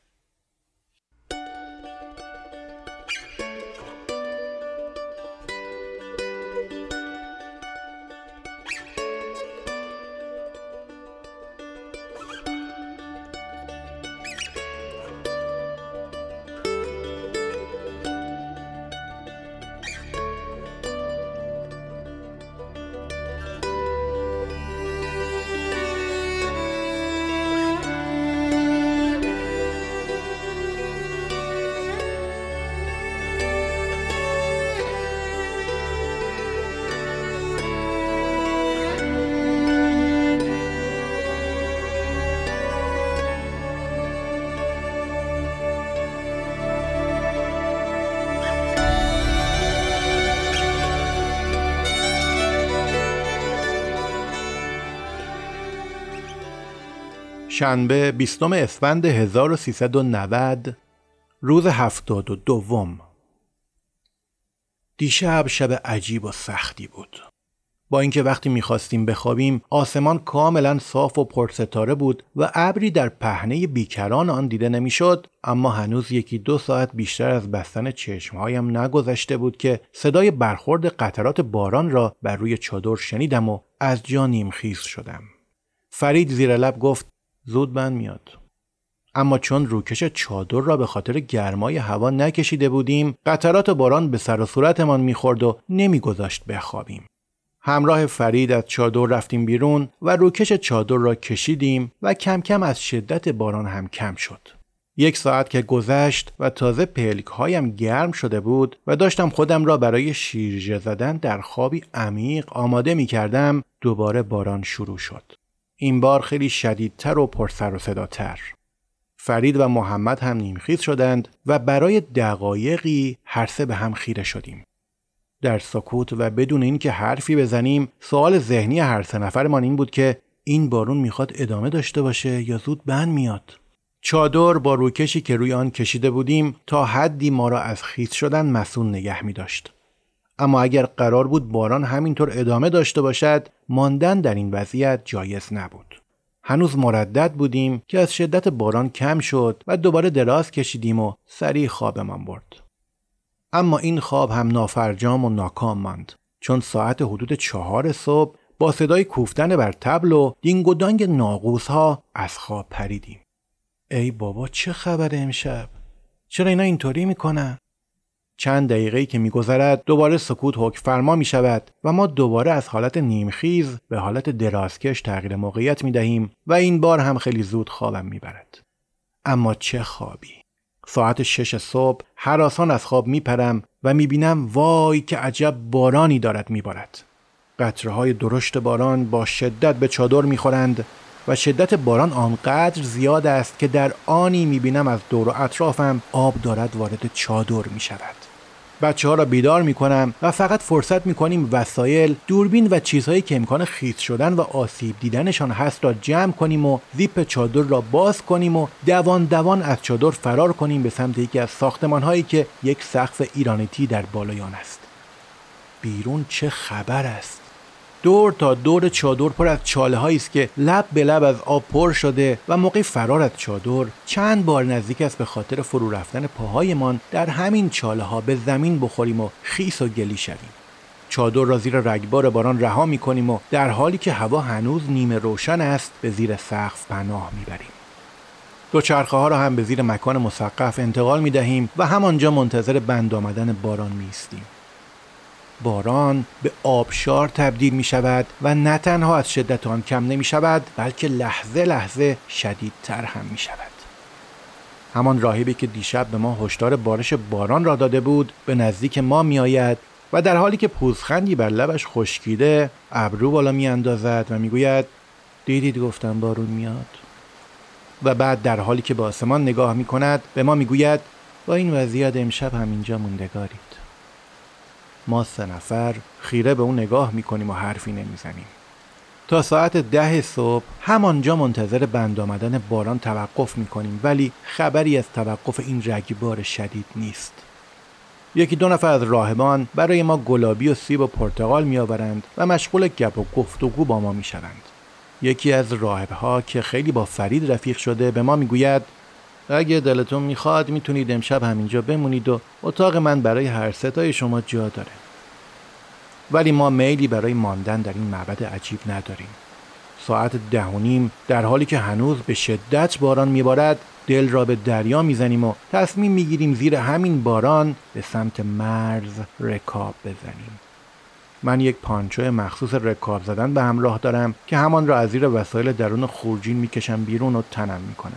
شنبه 20 اسفند 1390 روز هفتاد و دوم دیشب شب عجیب و سختی بود. با اینکه وقتی می‌خواستیم بخوابیم آسمان کاملا صاف و پرستاره بود و ابری در پهنه بیکران آن دیده نمی‌شد اما هنوز یکی دو ساعت بیشتر از بستن چشمهایم نگذشته بود که صدای برخورد قطرات باران را بر روی چادر شنیدم و از جا نیمخیز شدم فرید زیر لب گفت زود بند میاد اما چون روکش چادر را به خاطر گرمای هوا نکشیده بودیم قطرات باران به سر و صورتمان می‌خورد و نمیگذاشت بخوابیم همراه فرید از چادر رفتیم بیرون و روکش چادر را کشیدیم و کم کم از شدت باران هم کم شد. یک ساعت که گذشت و تازه پلک هایم گرم شده بود و داشتم خودم را برای شیرجه زدن در خوابی عمیق آماده می کردم دوباره باران شروع شد. این بار خیلی شدیدتر و پرسر و صداتر. فرید و محمد هم نیمخیز شدند و برای دقایقی هر سه به هم خیره شدیم. در سکوت و بدون اینکه حرفی بزنیم سوال ذهنی هر سه نفرمان این بود که این بارون می‌خواد ادامه داشته باشه یا زود بند میاد چادر با روکشی که روی آن کشیده بودیم تا حدی ما را از خیس شدن مسون نگه می داشت. اما اگر قرار بود باران همینطور ادامه داشته باشد ماندن در این وضعیت جایز نبود. هنوز مردد بودیم که از شدت باران کم شد و دوباره دراز کشیدیم و سریع خوابمان برد. اما این خواب هم نافرجام و ناکام ماند چون ساعت حدود چهار صبح با صدای کوفتن بر تبل و دینگ و دانگ ناقوس ها از خواب پریدیم ای بابا چه خبر امشب چرا اینا اینطوری می‌کنن چند دقیقه که میگذرد دوباره سکوت حکم فرما می شود و ما دوباره از حالت نیمخیز به حالت درازکش تغییر موقعیت می دهیم و این بار هم خیلی زود خوابم می برد. اما چه خوابی ساعت شش صبح حراسان از خواب میپرم و می‌بینم وای که عجب بارانی دارد میبارد. قطره های درشت باران با شدت به چادر می‌خورند و شدت باران آنقدر زیاد است که در آنی می‌بینم از دور و اطرافم آب دارد وارد چادر می‌شود. بچه ها را بیدار می کنم و فقط فرصت می کنیم وسایل، دوربین و چیزهایی که امکان خیس شدن و آسیب دیدنشان هست را جمع کنیم و زیپ چادر را باز کنیم و دوان دوان از چادر فرار کنیم به سمت یکی از ساختمان هایی که یک سقف ایرانیتی در بالایان است. بیرون چه خبر است؟ دور تا دور چادر پر از چاله است که لب به لب از آب پر شده و موقع فرار از چادر چند بار نزدیک است به خاطر فرو رفتن پاهایمان در همین چاله ها به زمین بخوریم و خیس و گلی شویم. چادر را زیر رگبار باران رها می کنیم و در حالی که هوا هنوز نیمه روشن است به زیر سقف پناه می‌بریم. چرخه ها را هم به زیر مکان مسقف انتقال می دهیم و همانجا منتظر بند آمدن باران می باران به آبشار تبدیل می شود و نه تنها از شدت آن کم نمی شود بلکه لحظه لحظه شدیدتر هم می شود. همان راهبی که دیشب به ما هشدار بارش باران را داده بود به نزدیک ما می آید و در حالی که پوزخندی بر لبش خشکیده ابرو بالا می اندازد و می گوید دیدید گفتم بارون میاد و بعد در حالی که به آسمان نگاه می کند به ما می گوید با این وضعیت امشب همینجا موندگارید ما سه نفر خیره به اون نگاه می‌کنیم و حرفی نمی‌زنیم. تا ساعت ده صبح همانجا منتظر بند آمدن باران توقف می‌کنیم ولی خبری از توقف این رگبار شدید نیست. یکی دو نفر از راهبان برای ما گلابی و سیب و پرتقال میآورند و مشغول گپ و گفتگو با ما می‌شوند. یکی از راهبها که خیلی با فرید رفیق شده به ما می‌گوید اگه دلتون می‌خواد می‌تونید امشب همینجا بمونید و اتاق من برای هر ستای شما جا داره. ولی ما میلی برای ماندن در این معبد عجیب نداریم. ساعت ده و نیم در حالی که هنوز به شدت باران میبارد دل را به دریا می‌زنیم و تصمیم می‌گیریم زیر همین باران به سمت مرز رکاب بزنیم. من یک پانچو مخصوص رکاب زدن به همراه دارم که همان را از زیر وسایل درون خورجین می‌کشم بیرون و تنم می‌کنم.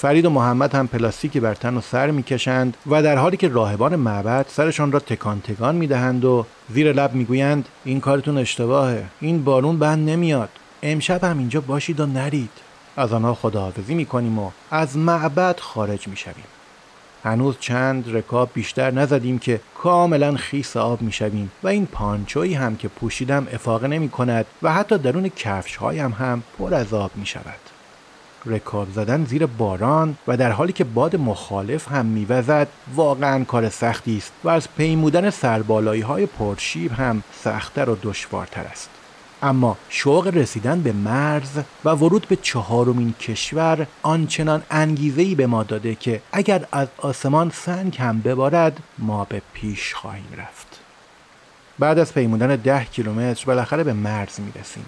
فرید و محمد هم پلاستیکی بر تن و سر می‌کشند و در حالی که راهبان معبد سرشان را تکان تکان می‌دهند و زیر لب می‌گویند این کارتون اشتباهه. این بارون بند نمیاد. امشب هم اینجا باشید و نرید. از آنها خداحافظی می‌کنیم و از معبد خارج می‌شویم. هنوز چند رکاب بیشتر نزدیم که کاملا خیس آب می‌شویم و این پانچویی هم که پوشیدم افاقه نمی کند و حتی درون کفش هایم هم پر از آب می شود. رکاب زدن زیر باران و در حالی که باد مخالف هم میوزد واقعا کار سختی است و از پیمودن سربالایی های پرشیب هم سختتر و دشوارتر است. اما شوق رسیدن به مرز و ورود به چهارمین کشور آنچنان انگیزه به ما داده که اگر از آسمان سنگ هم ببارد ما به پیش خواهیم رفت. بعد از پیمودن ده کیلومتر بالاخره به مرز می رسیم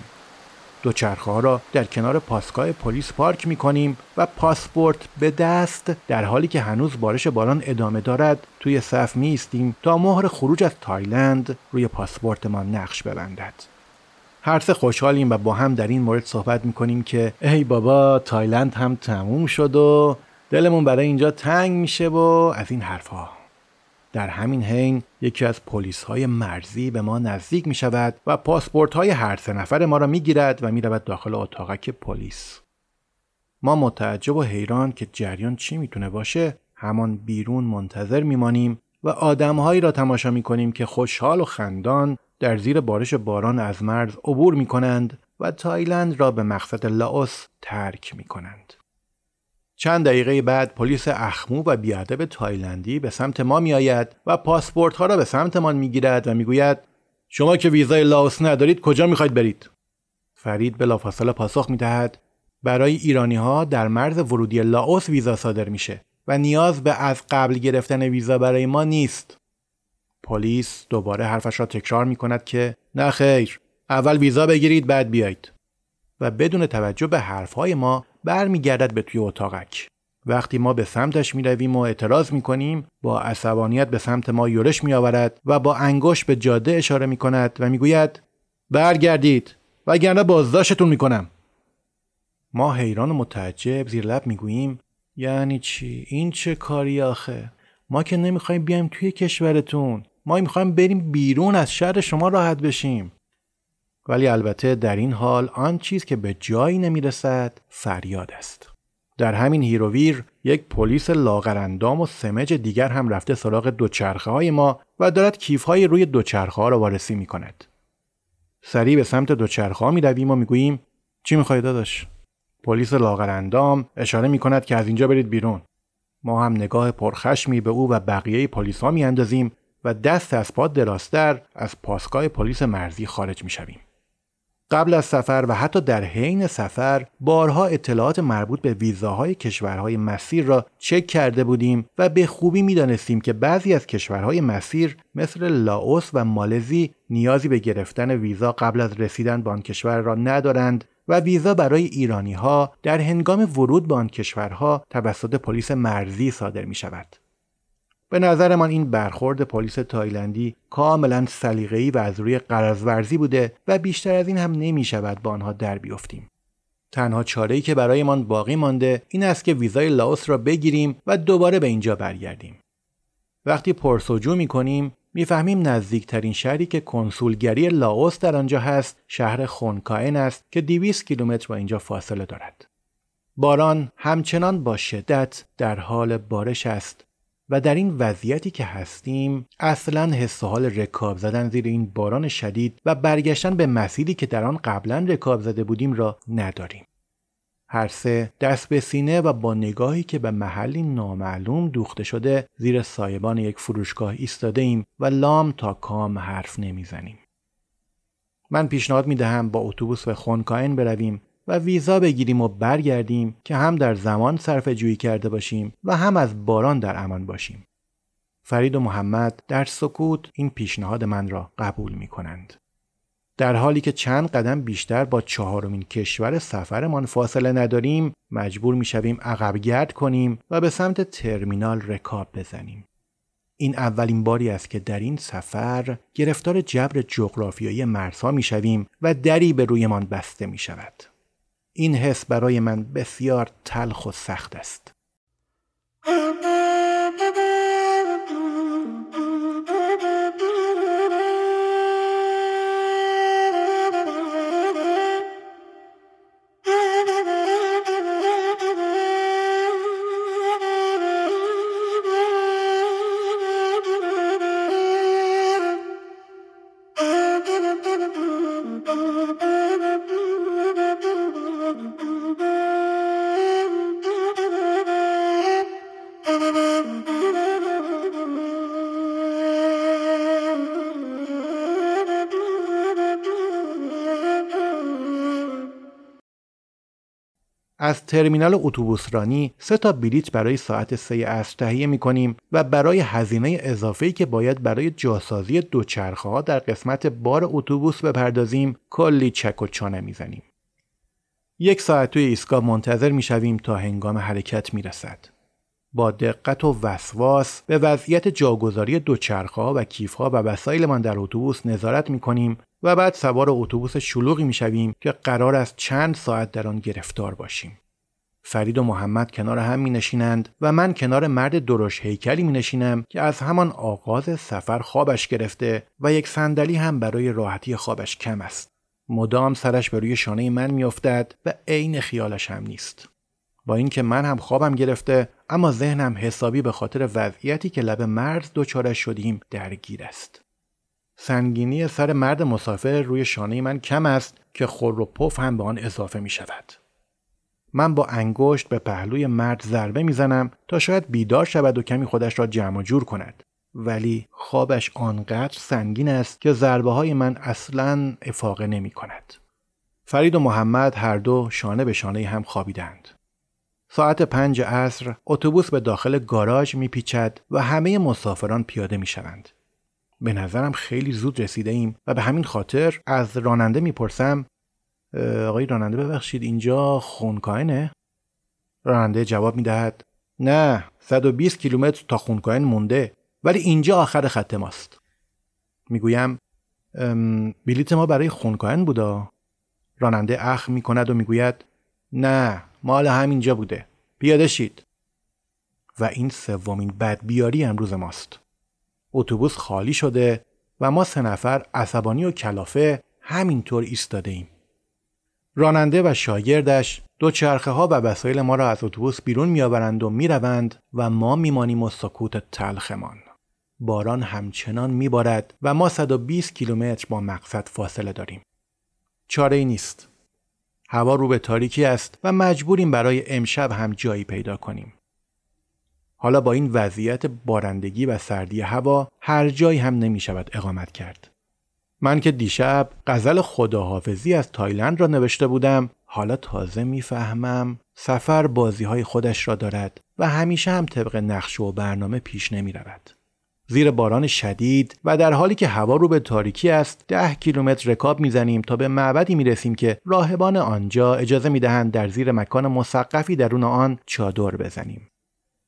دوچرخه ها را در کنار پاسگاه پلیس پارک می کنیم و پاسپورت به دست در حالی که هنوز بارش باران ادامه دارد توی صف می استیم تا مهر خروج از تایلند روی پاسپورتمان نقش ببندد. هر سه خوشحالیم و با هم در این مورد صحبت می کنیم که ای بابا تایلند هم تموم شد و دلمون برای اینجا تنگ میشه و از این حرفها. در همین حین یکی از پلیس های مرزی به ما نزدیک می شود و پاسپورت های هر سه نفر ما را می گیرد و می رود داخل اتاقک پلیس. ما متعجب و حیران که جریان چی می‌تونه باشه همان بیرون منتظر میمانیم و آدمهایی را تماشا می کنیم که خوشحال و خندان در زیر بارش باران از مرز عبور می کنند و تایلند را به مقصد لاوس ترک می کنند. چند دقیقه بعد پلیس اخمو و بیادب تایلندی به سمت ما می آید و پاسپورت ها را به سمتمان می گیرد و می گوید شما که ویزای لاوس ندارید کجا می خواهید برید؟ فرید بلافاصله پاسخ می دهد برای ایرانی ها در مرز ورودی لاوس ویزا صادر میشه و نیاز به از قبل گرفتن ویزا برای ما نیست. پلیس دوباره حرفش را تکرار می کند که نه خیر اول ویزا بگیرید بعد بیایید و بدون توجه به حرفهای ما برمیگردد به توی اتاقک. وقتی ما به سمتش می رویم و اعتراض می کنیم با عصبانیت به سمت ما یورش می آورد و با انگشت به جاده اشاره می کند و می گوید برگردید وگرنه بازداشتتون می کنم ما حیران و متعجب زیر لب می گوییم یعنی چی؟ این چه کاری آخه؟ ما که نمی‌خوایم بیایم توی کشورتون. ما می‌خوایم بریم بیرون از شهر شما راحت بشیم. ولی البته در این حال آن چیز که به جایی نمی‌رسد فریاد است در همین هیروویر یک پلیس لاغرندام و سمج دیگر هم رفته سراغ دوچرخه های ما و دارد کیف های روی دوچرخه ها را وارسی می کند. سریع به سمت دوچرخه ها می و می گوییم چی می داداش؟ پلیس لاغرندام اشاره می کند که از اینجا برید بیرون. ما هم نگاه پرخشمی به او و بقیه پلیس ها می اندازیم و دست از پا دراستر از پاسگاه پلیس مرزی خارج می شویم. قبل از سفر و حتی در حین سفر بارها اطلاعات مربوط به ویزاهای کشورهای مسیر را چک کرده بودیم و به خوبی می‌دانستیم که بعضی از کشورهای مسیر مثل لاوس و مالزی نیازی به گرفتن ویزا قبل از رسیدن به آن کشور را ندارند و ویزا برای ایرانی ها در هنگام ورود به آن کشورها توسط پلیس مرزی صادر می شود. به نظرمان این برخورد پلیس تایلندی کاملا سلیقه‌ای و از روی قرض بوده و بیشتر از این هم نمی شود با آنها در بیفتیم. تنها چاره‌ای که برایمان باقی مانده این است که ویزای لاوس را بگیریم و دوباره به اینجا برگردیم. وقتی پرسجو می کنیم می‌فهمیم نزدیکترین شهری که کنسولگری لاوس در آنجا هست شهر خونکائن است که 200 کیلومتر با اینجا فاصله دارد. باران همچنان با شدت در حال بارش است و در این وضعیتی که هستیم اصلا حس حال رکاب زدن زیر این باران شدید و برگشتن به مسیری که در آن قبلا رکاب زده بودیم را نداریم. هر سه دست به سینه و با نگاهی که به محلی نامعلوم دوخته شده زیر سایبان یک فروشگاه ایستاده ایم و لام تا کام حرف نمی‌زنیم. من پیشنهاد می دهم با اتوبوس به خونکاین برویم و ویزا بگیریم و برگردیم که هم در زمان صرف جویی کرده باشیم و هم از باران در امان باشیم. فرید و محمد در سکوت این پیشنهاد من را قبول می کنند. در حالی که چند قدم بیشتر با چهارمین کشور سفرمان فاصله نداریم مجبور می شویم عقب گرد کنیم و به سمت ترمینال رکاب بزنیم. این اولین باری است که در این سفر گرفتار جبر جغرافیایی مرزها می شویم و دری به رویمان بسته می شود. این حس برای من بسیار تلخ و سخت است. ترمینال اتوبوسرانی سه تا بلیت برای ساعت سه عصر تهیه می کنیم و برای هزینه اضافه‌ای که باید برای جاسازی دوچرخه ها در قسمت بار اتوبوس بپردازیم کلی چک و چانه می‌زنیم. یک ساعت توی ایستگاه منتظر می‌شویم تا هنگام حرکت می‌رسد. با دقت و وسواس به وضعیت جاگذاری دوچرخه و کیفها و وسایلمان در اتوبوس نظارت می کنیم و بعد سوار اتوبوس شلوغی می شویم که قرار است چند ساعت در آن گرفتار باشیم. فرید و محمد کنار هم می نشینند و من کنار مرد درش هیکلی می نشینم که از همان آغاز سفر خوابش گرفته و یک صندلی هم برای راحتی خوابش کم است. مدام سرش به روی شانه من میافتد و عین خیالش هم نیست. با اینکه من هم خوابم گرفته اما ذهنم حسابی به خاطر وضعیتی که لب مرز دچارش شدیم درگیر است. سنگینی سر مرد مسافر روی شانه من کم است که خور و پف هم به آن اضافه می شود. من با انگشت به پهلوی مرد ضربه می‌زنم تا شاید بیدار شود و کمی خودش را جمع و جور کند. ولی خوابش آنقدر سنگین است که ضربه های من اصلا افاقه نمی کند. فرید و محمد هر دو شانه به شانه هم خوابیدند. ساعت پنج عصر اتوبوس به داخل گاراژ میپیچد و همه مسافران پیاده می‌شوند. به نظرم خیلی زود رسیده ایم و به همین خاطر از راننده می‌پرسم آقای راننده ببخشید اینجا خونکاینه؟ راننده جواب می‌دهد نه 120 کیلومتر تا خونکاین مونده ولی اینجا آخر خط ماست. می‌گویم بلیت ما برای خونکاین بودا. راننده اخ می‌کند و می‌گوید نه مال همینجا بوده پیاده شید و این سومین بدبیاری امروز ماست اتوبوس خالی شده و ما سه نفر عصبانی و کلافه همینطور ایستاده ایم راننده و شاگردش دو چرخه ها و وسایل ما را از اتوبوس بیرون میآورند و می‌روند و ما میمانیم و سکوت تلخمان باران همچنان میبارد و ما 120 کیلومتر با مقصد فاصله داریم چاره ای نیست هوا رو به تاریکی است و مجبوریم برای امشب هم جایی پیدا کنیم. حالا با این وضعیت بارندگی و سردی هوا هر جایی هم نمی شود اقامت کرد. من که دیشب غزل خداحافظی از تایلند را نوشته بودم حالا تازه می‌فهمم سفر بازی های خودش را دارد و همیشه هم طبق نقشه و برنامه پیش نمی رود. زیر باران شدید و در حالی که هوا رو به تاریکی است ده کیلومتر رکاب می‌زنیم تا به معبدی می‌رسیم که راهبان آنجا اجازه می‌دهند در زیر مکان مسقفی درون آن چادر بزنیم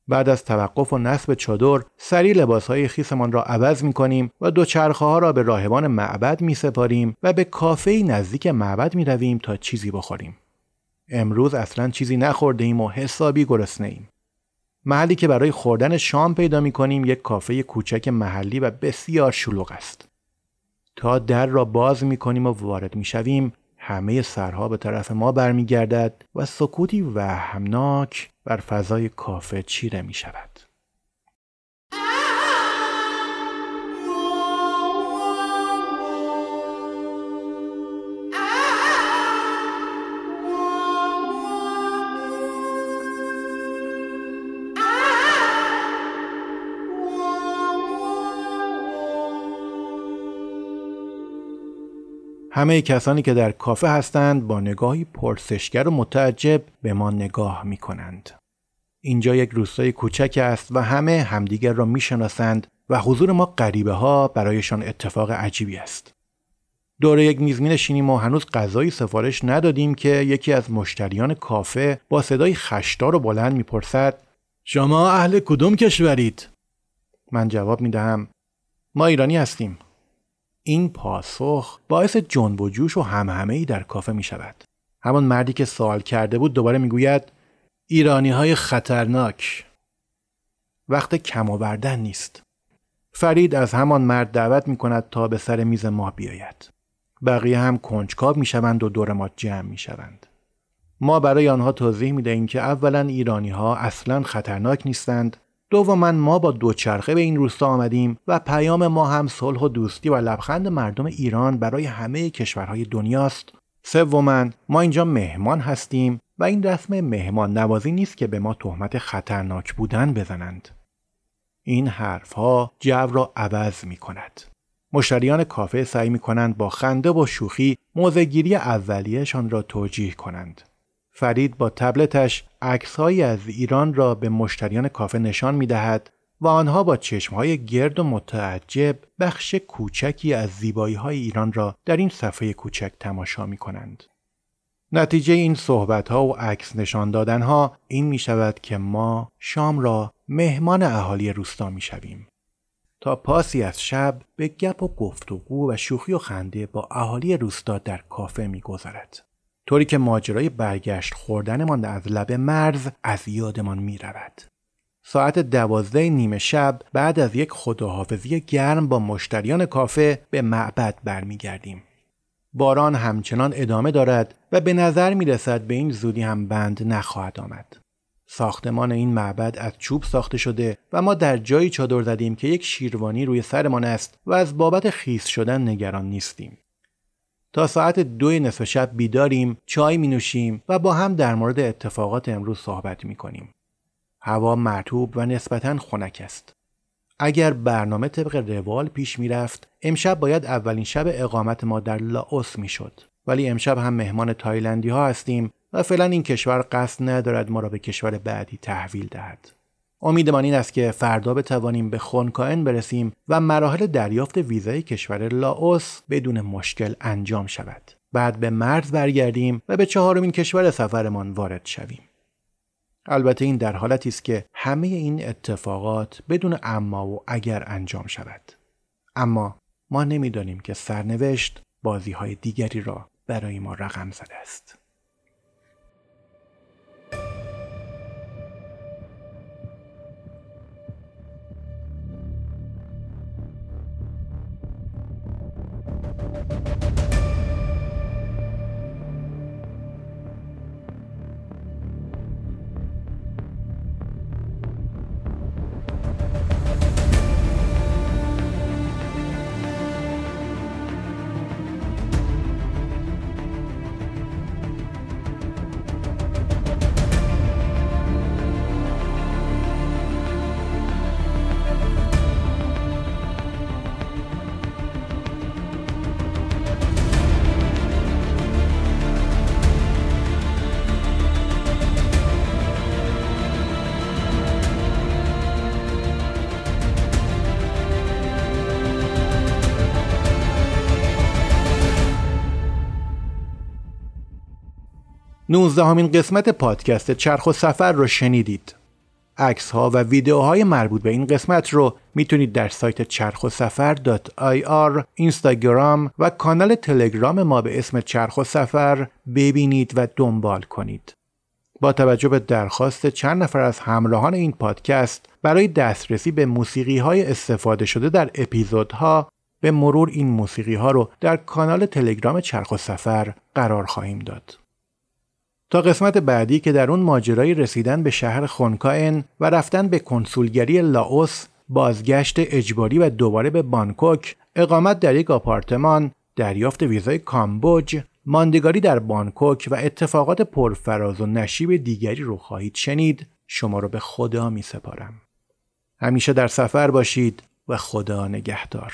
بعد از توقف و نصب چادر سری لباسهای خیسمان را عوض می کنیم و دوچرخه ها را به راهبان معبد می سپاریم و به کافه نزدیک معبد می رویم تا چیزی بخوریم. امروز اصلا چیزی نخورده ایم و حسابی گرسنه ایم. محلی که برای خوردن شام پیدا می کنیم یک کافه کوچک محلی و بسیار شلوغ است. تا در را باز می کنیم و وارد می شویم همه سرها به طرف ما برمیگردد و سکوتی وهمناک بر فضای کافه چیره می شود. همه کسانی که در کافه هستند با نگاهی پرسشگر و متعجب به ما نگاه می کنند. اینجا یک روستای کوچک است و همه همدیگر را می‌شناسند و حضور ما غریبه ها برایشان اتفاق عجیبی است. دور یک میز می نشینیم و هنوز غذایی سفارش ندادیم که یکی از مشتریان کافه با صدای خشدار و بلند می‌پرسد شما اهل کدوم کشورید؟ من جواب می دهم ما ایرانی هستیم. این پاسخ باعث جنب و جوش و همهمه ای در کافه می شود. همان مردی که سوال کرده بود دوباره می‌گوید ایرانی های خطرناک وقت کم آوردن نیست. فرید از همان مرد دعوت می کند تا به سر میز ما بیاید. بقیه هم کنجکاو می شوند و دور ما جمع می شوند. ما برای آنها توضیح می دهیم که اولا ایرانی ها اصلا خطرناک نیستند دوما ما با دوچرخه به این روستا آمدیم و پیام ما هم صلح و دوستی و لبخند مردم ایران برای همه کشورهای دنیاست. سوما ما اینجا مهمان هستیم و این رسم مهمان نوازی نیست که به ما تهمت خطرناک بودن بزنند. این حرفها جو را عوض می کند مشتریان کافه سعی می کنند با خنده و شوخی موزگیری اولیهشان را توجیه کنند. فرید با تبلتش عکسهایی از ایران را به مشتریان کافه نشان می دهد و آنها با چشمهای گرد و متعجب بخش کوچکی از زیبایی های ایران را در این صفحه کوچک تماشا می کنند. نتیجه این صحبت ها و عکس نشان دادن ها این می شود که ما شام را مهمان اهالی روستا می شویم. تا پاسی از شب به گپ و گفتگو و شوخی و خنده با اهالی روستا در کافه می گذارد. طوری که ماجرای برگشت خوردنمان از لب مرز از یادمان می رود. ساعت دوازده نیمه شب بعد از یک خداحافظی گرم با مشتریان کافه به معبد برمیگردیم. باران همچنان ادامه دارد و به نظر می رسد به این زودی هم بند نخواهد آمد. ساختمان این معبد از چوب ساخته شده و ما در جایی چادر زدیم که یک شیروانی روی سرمان است و از بابت خیس شدن نگران نیستیم. تا ساعت دو نصف شب بیداریم، چای می نوشیم و با هم در مورد اتفاقات امروز صحبت می کنیم. هوا مرتوب و نسبتا خنک است. اگر برنامه طبق روال پیش می‌رفت امشب باید اولین شب اقامت ما در لاوس می‌شد ولی امشب هم مهمان تایلندی ها هستیم و فعلا این کشور قصد ندارد ما را به کشور بعدی تحویل دهد امیدمان این است که فردا بتوانیم به خونکائن برسیم و مراحل دریافت ویزای کشور لاوس بدون مشکل انجام شود. بعد به مرز برگردیم و به چهارمین کشور سفرمان وارد شویم. البته این در حالتی است که همه این اتفاقات بدون اما و اگر انجام شود. اما ما نمی‌دانیم که سرنوشت بازی های دیگری را برای ما رقم زده است. Bye. همین قسمت پادکست چرخ و سفر رو شنیدید. عکس ها و ویدیوهای مربوط به این قسمت رو می‌تونید در سایت چرخ و سفر .ir، اینستاگرام و کانال تلگرام ما به اسم چرخ و سفر ببینید و دنبال کنید. با توجه به درخواست چند نفر از همراهان این پادکست برای دسترسی به موسیقی های استفاده شده در اپیزودها به مرور این موسیقی ها رو در کانال تلگرام چرخ و سفر قرار خواهیم داد. تا قسمت بعدی که در اون ماجرای رسیدن به شهر خونکائن و رفتن به کنسولگری لاوس بازگشت اجباری و دوباره به بانکوک اقامت در یک آپارتمان دریافت ویزای کامبوج ماندگاری در بانکوک و اتفاقات پرفراز و نشیب دیگری رو خواهید شنید شما رو به خدا می سپارم. همیشه در سفر باشید و خدا نگهدار.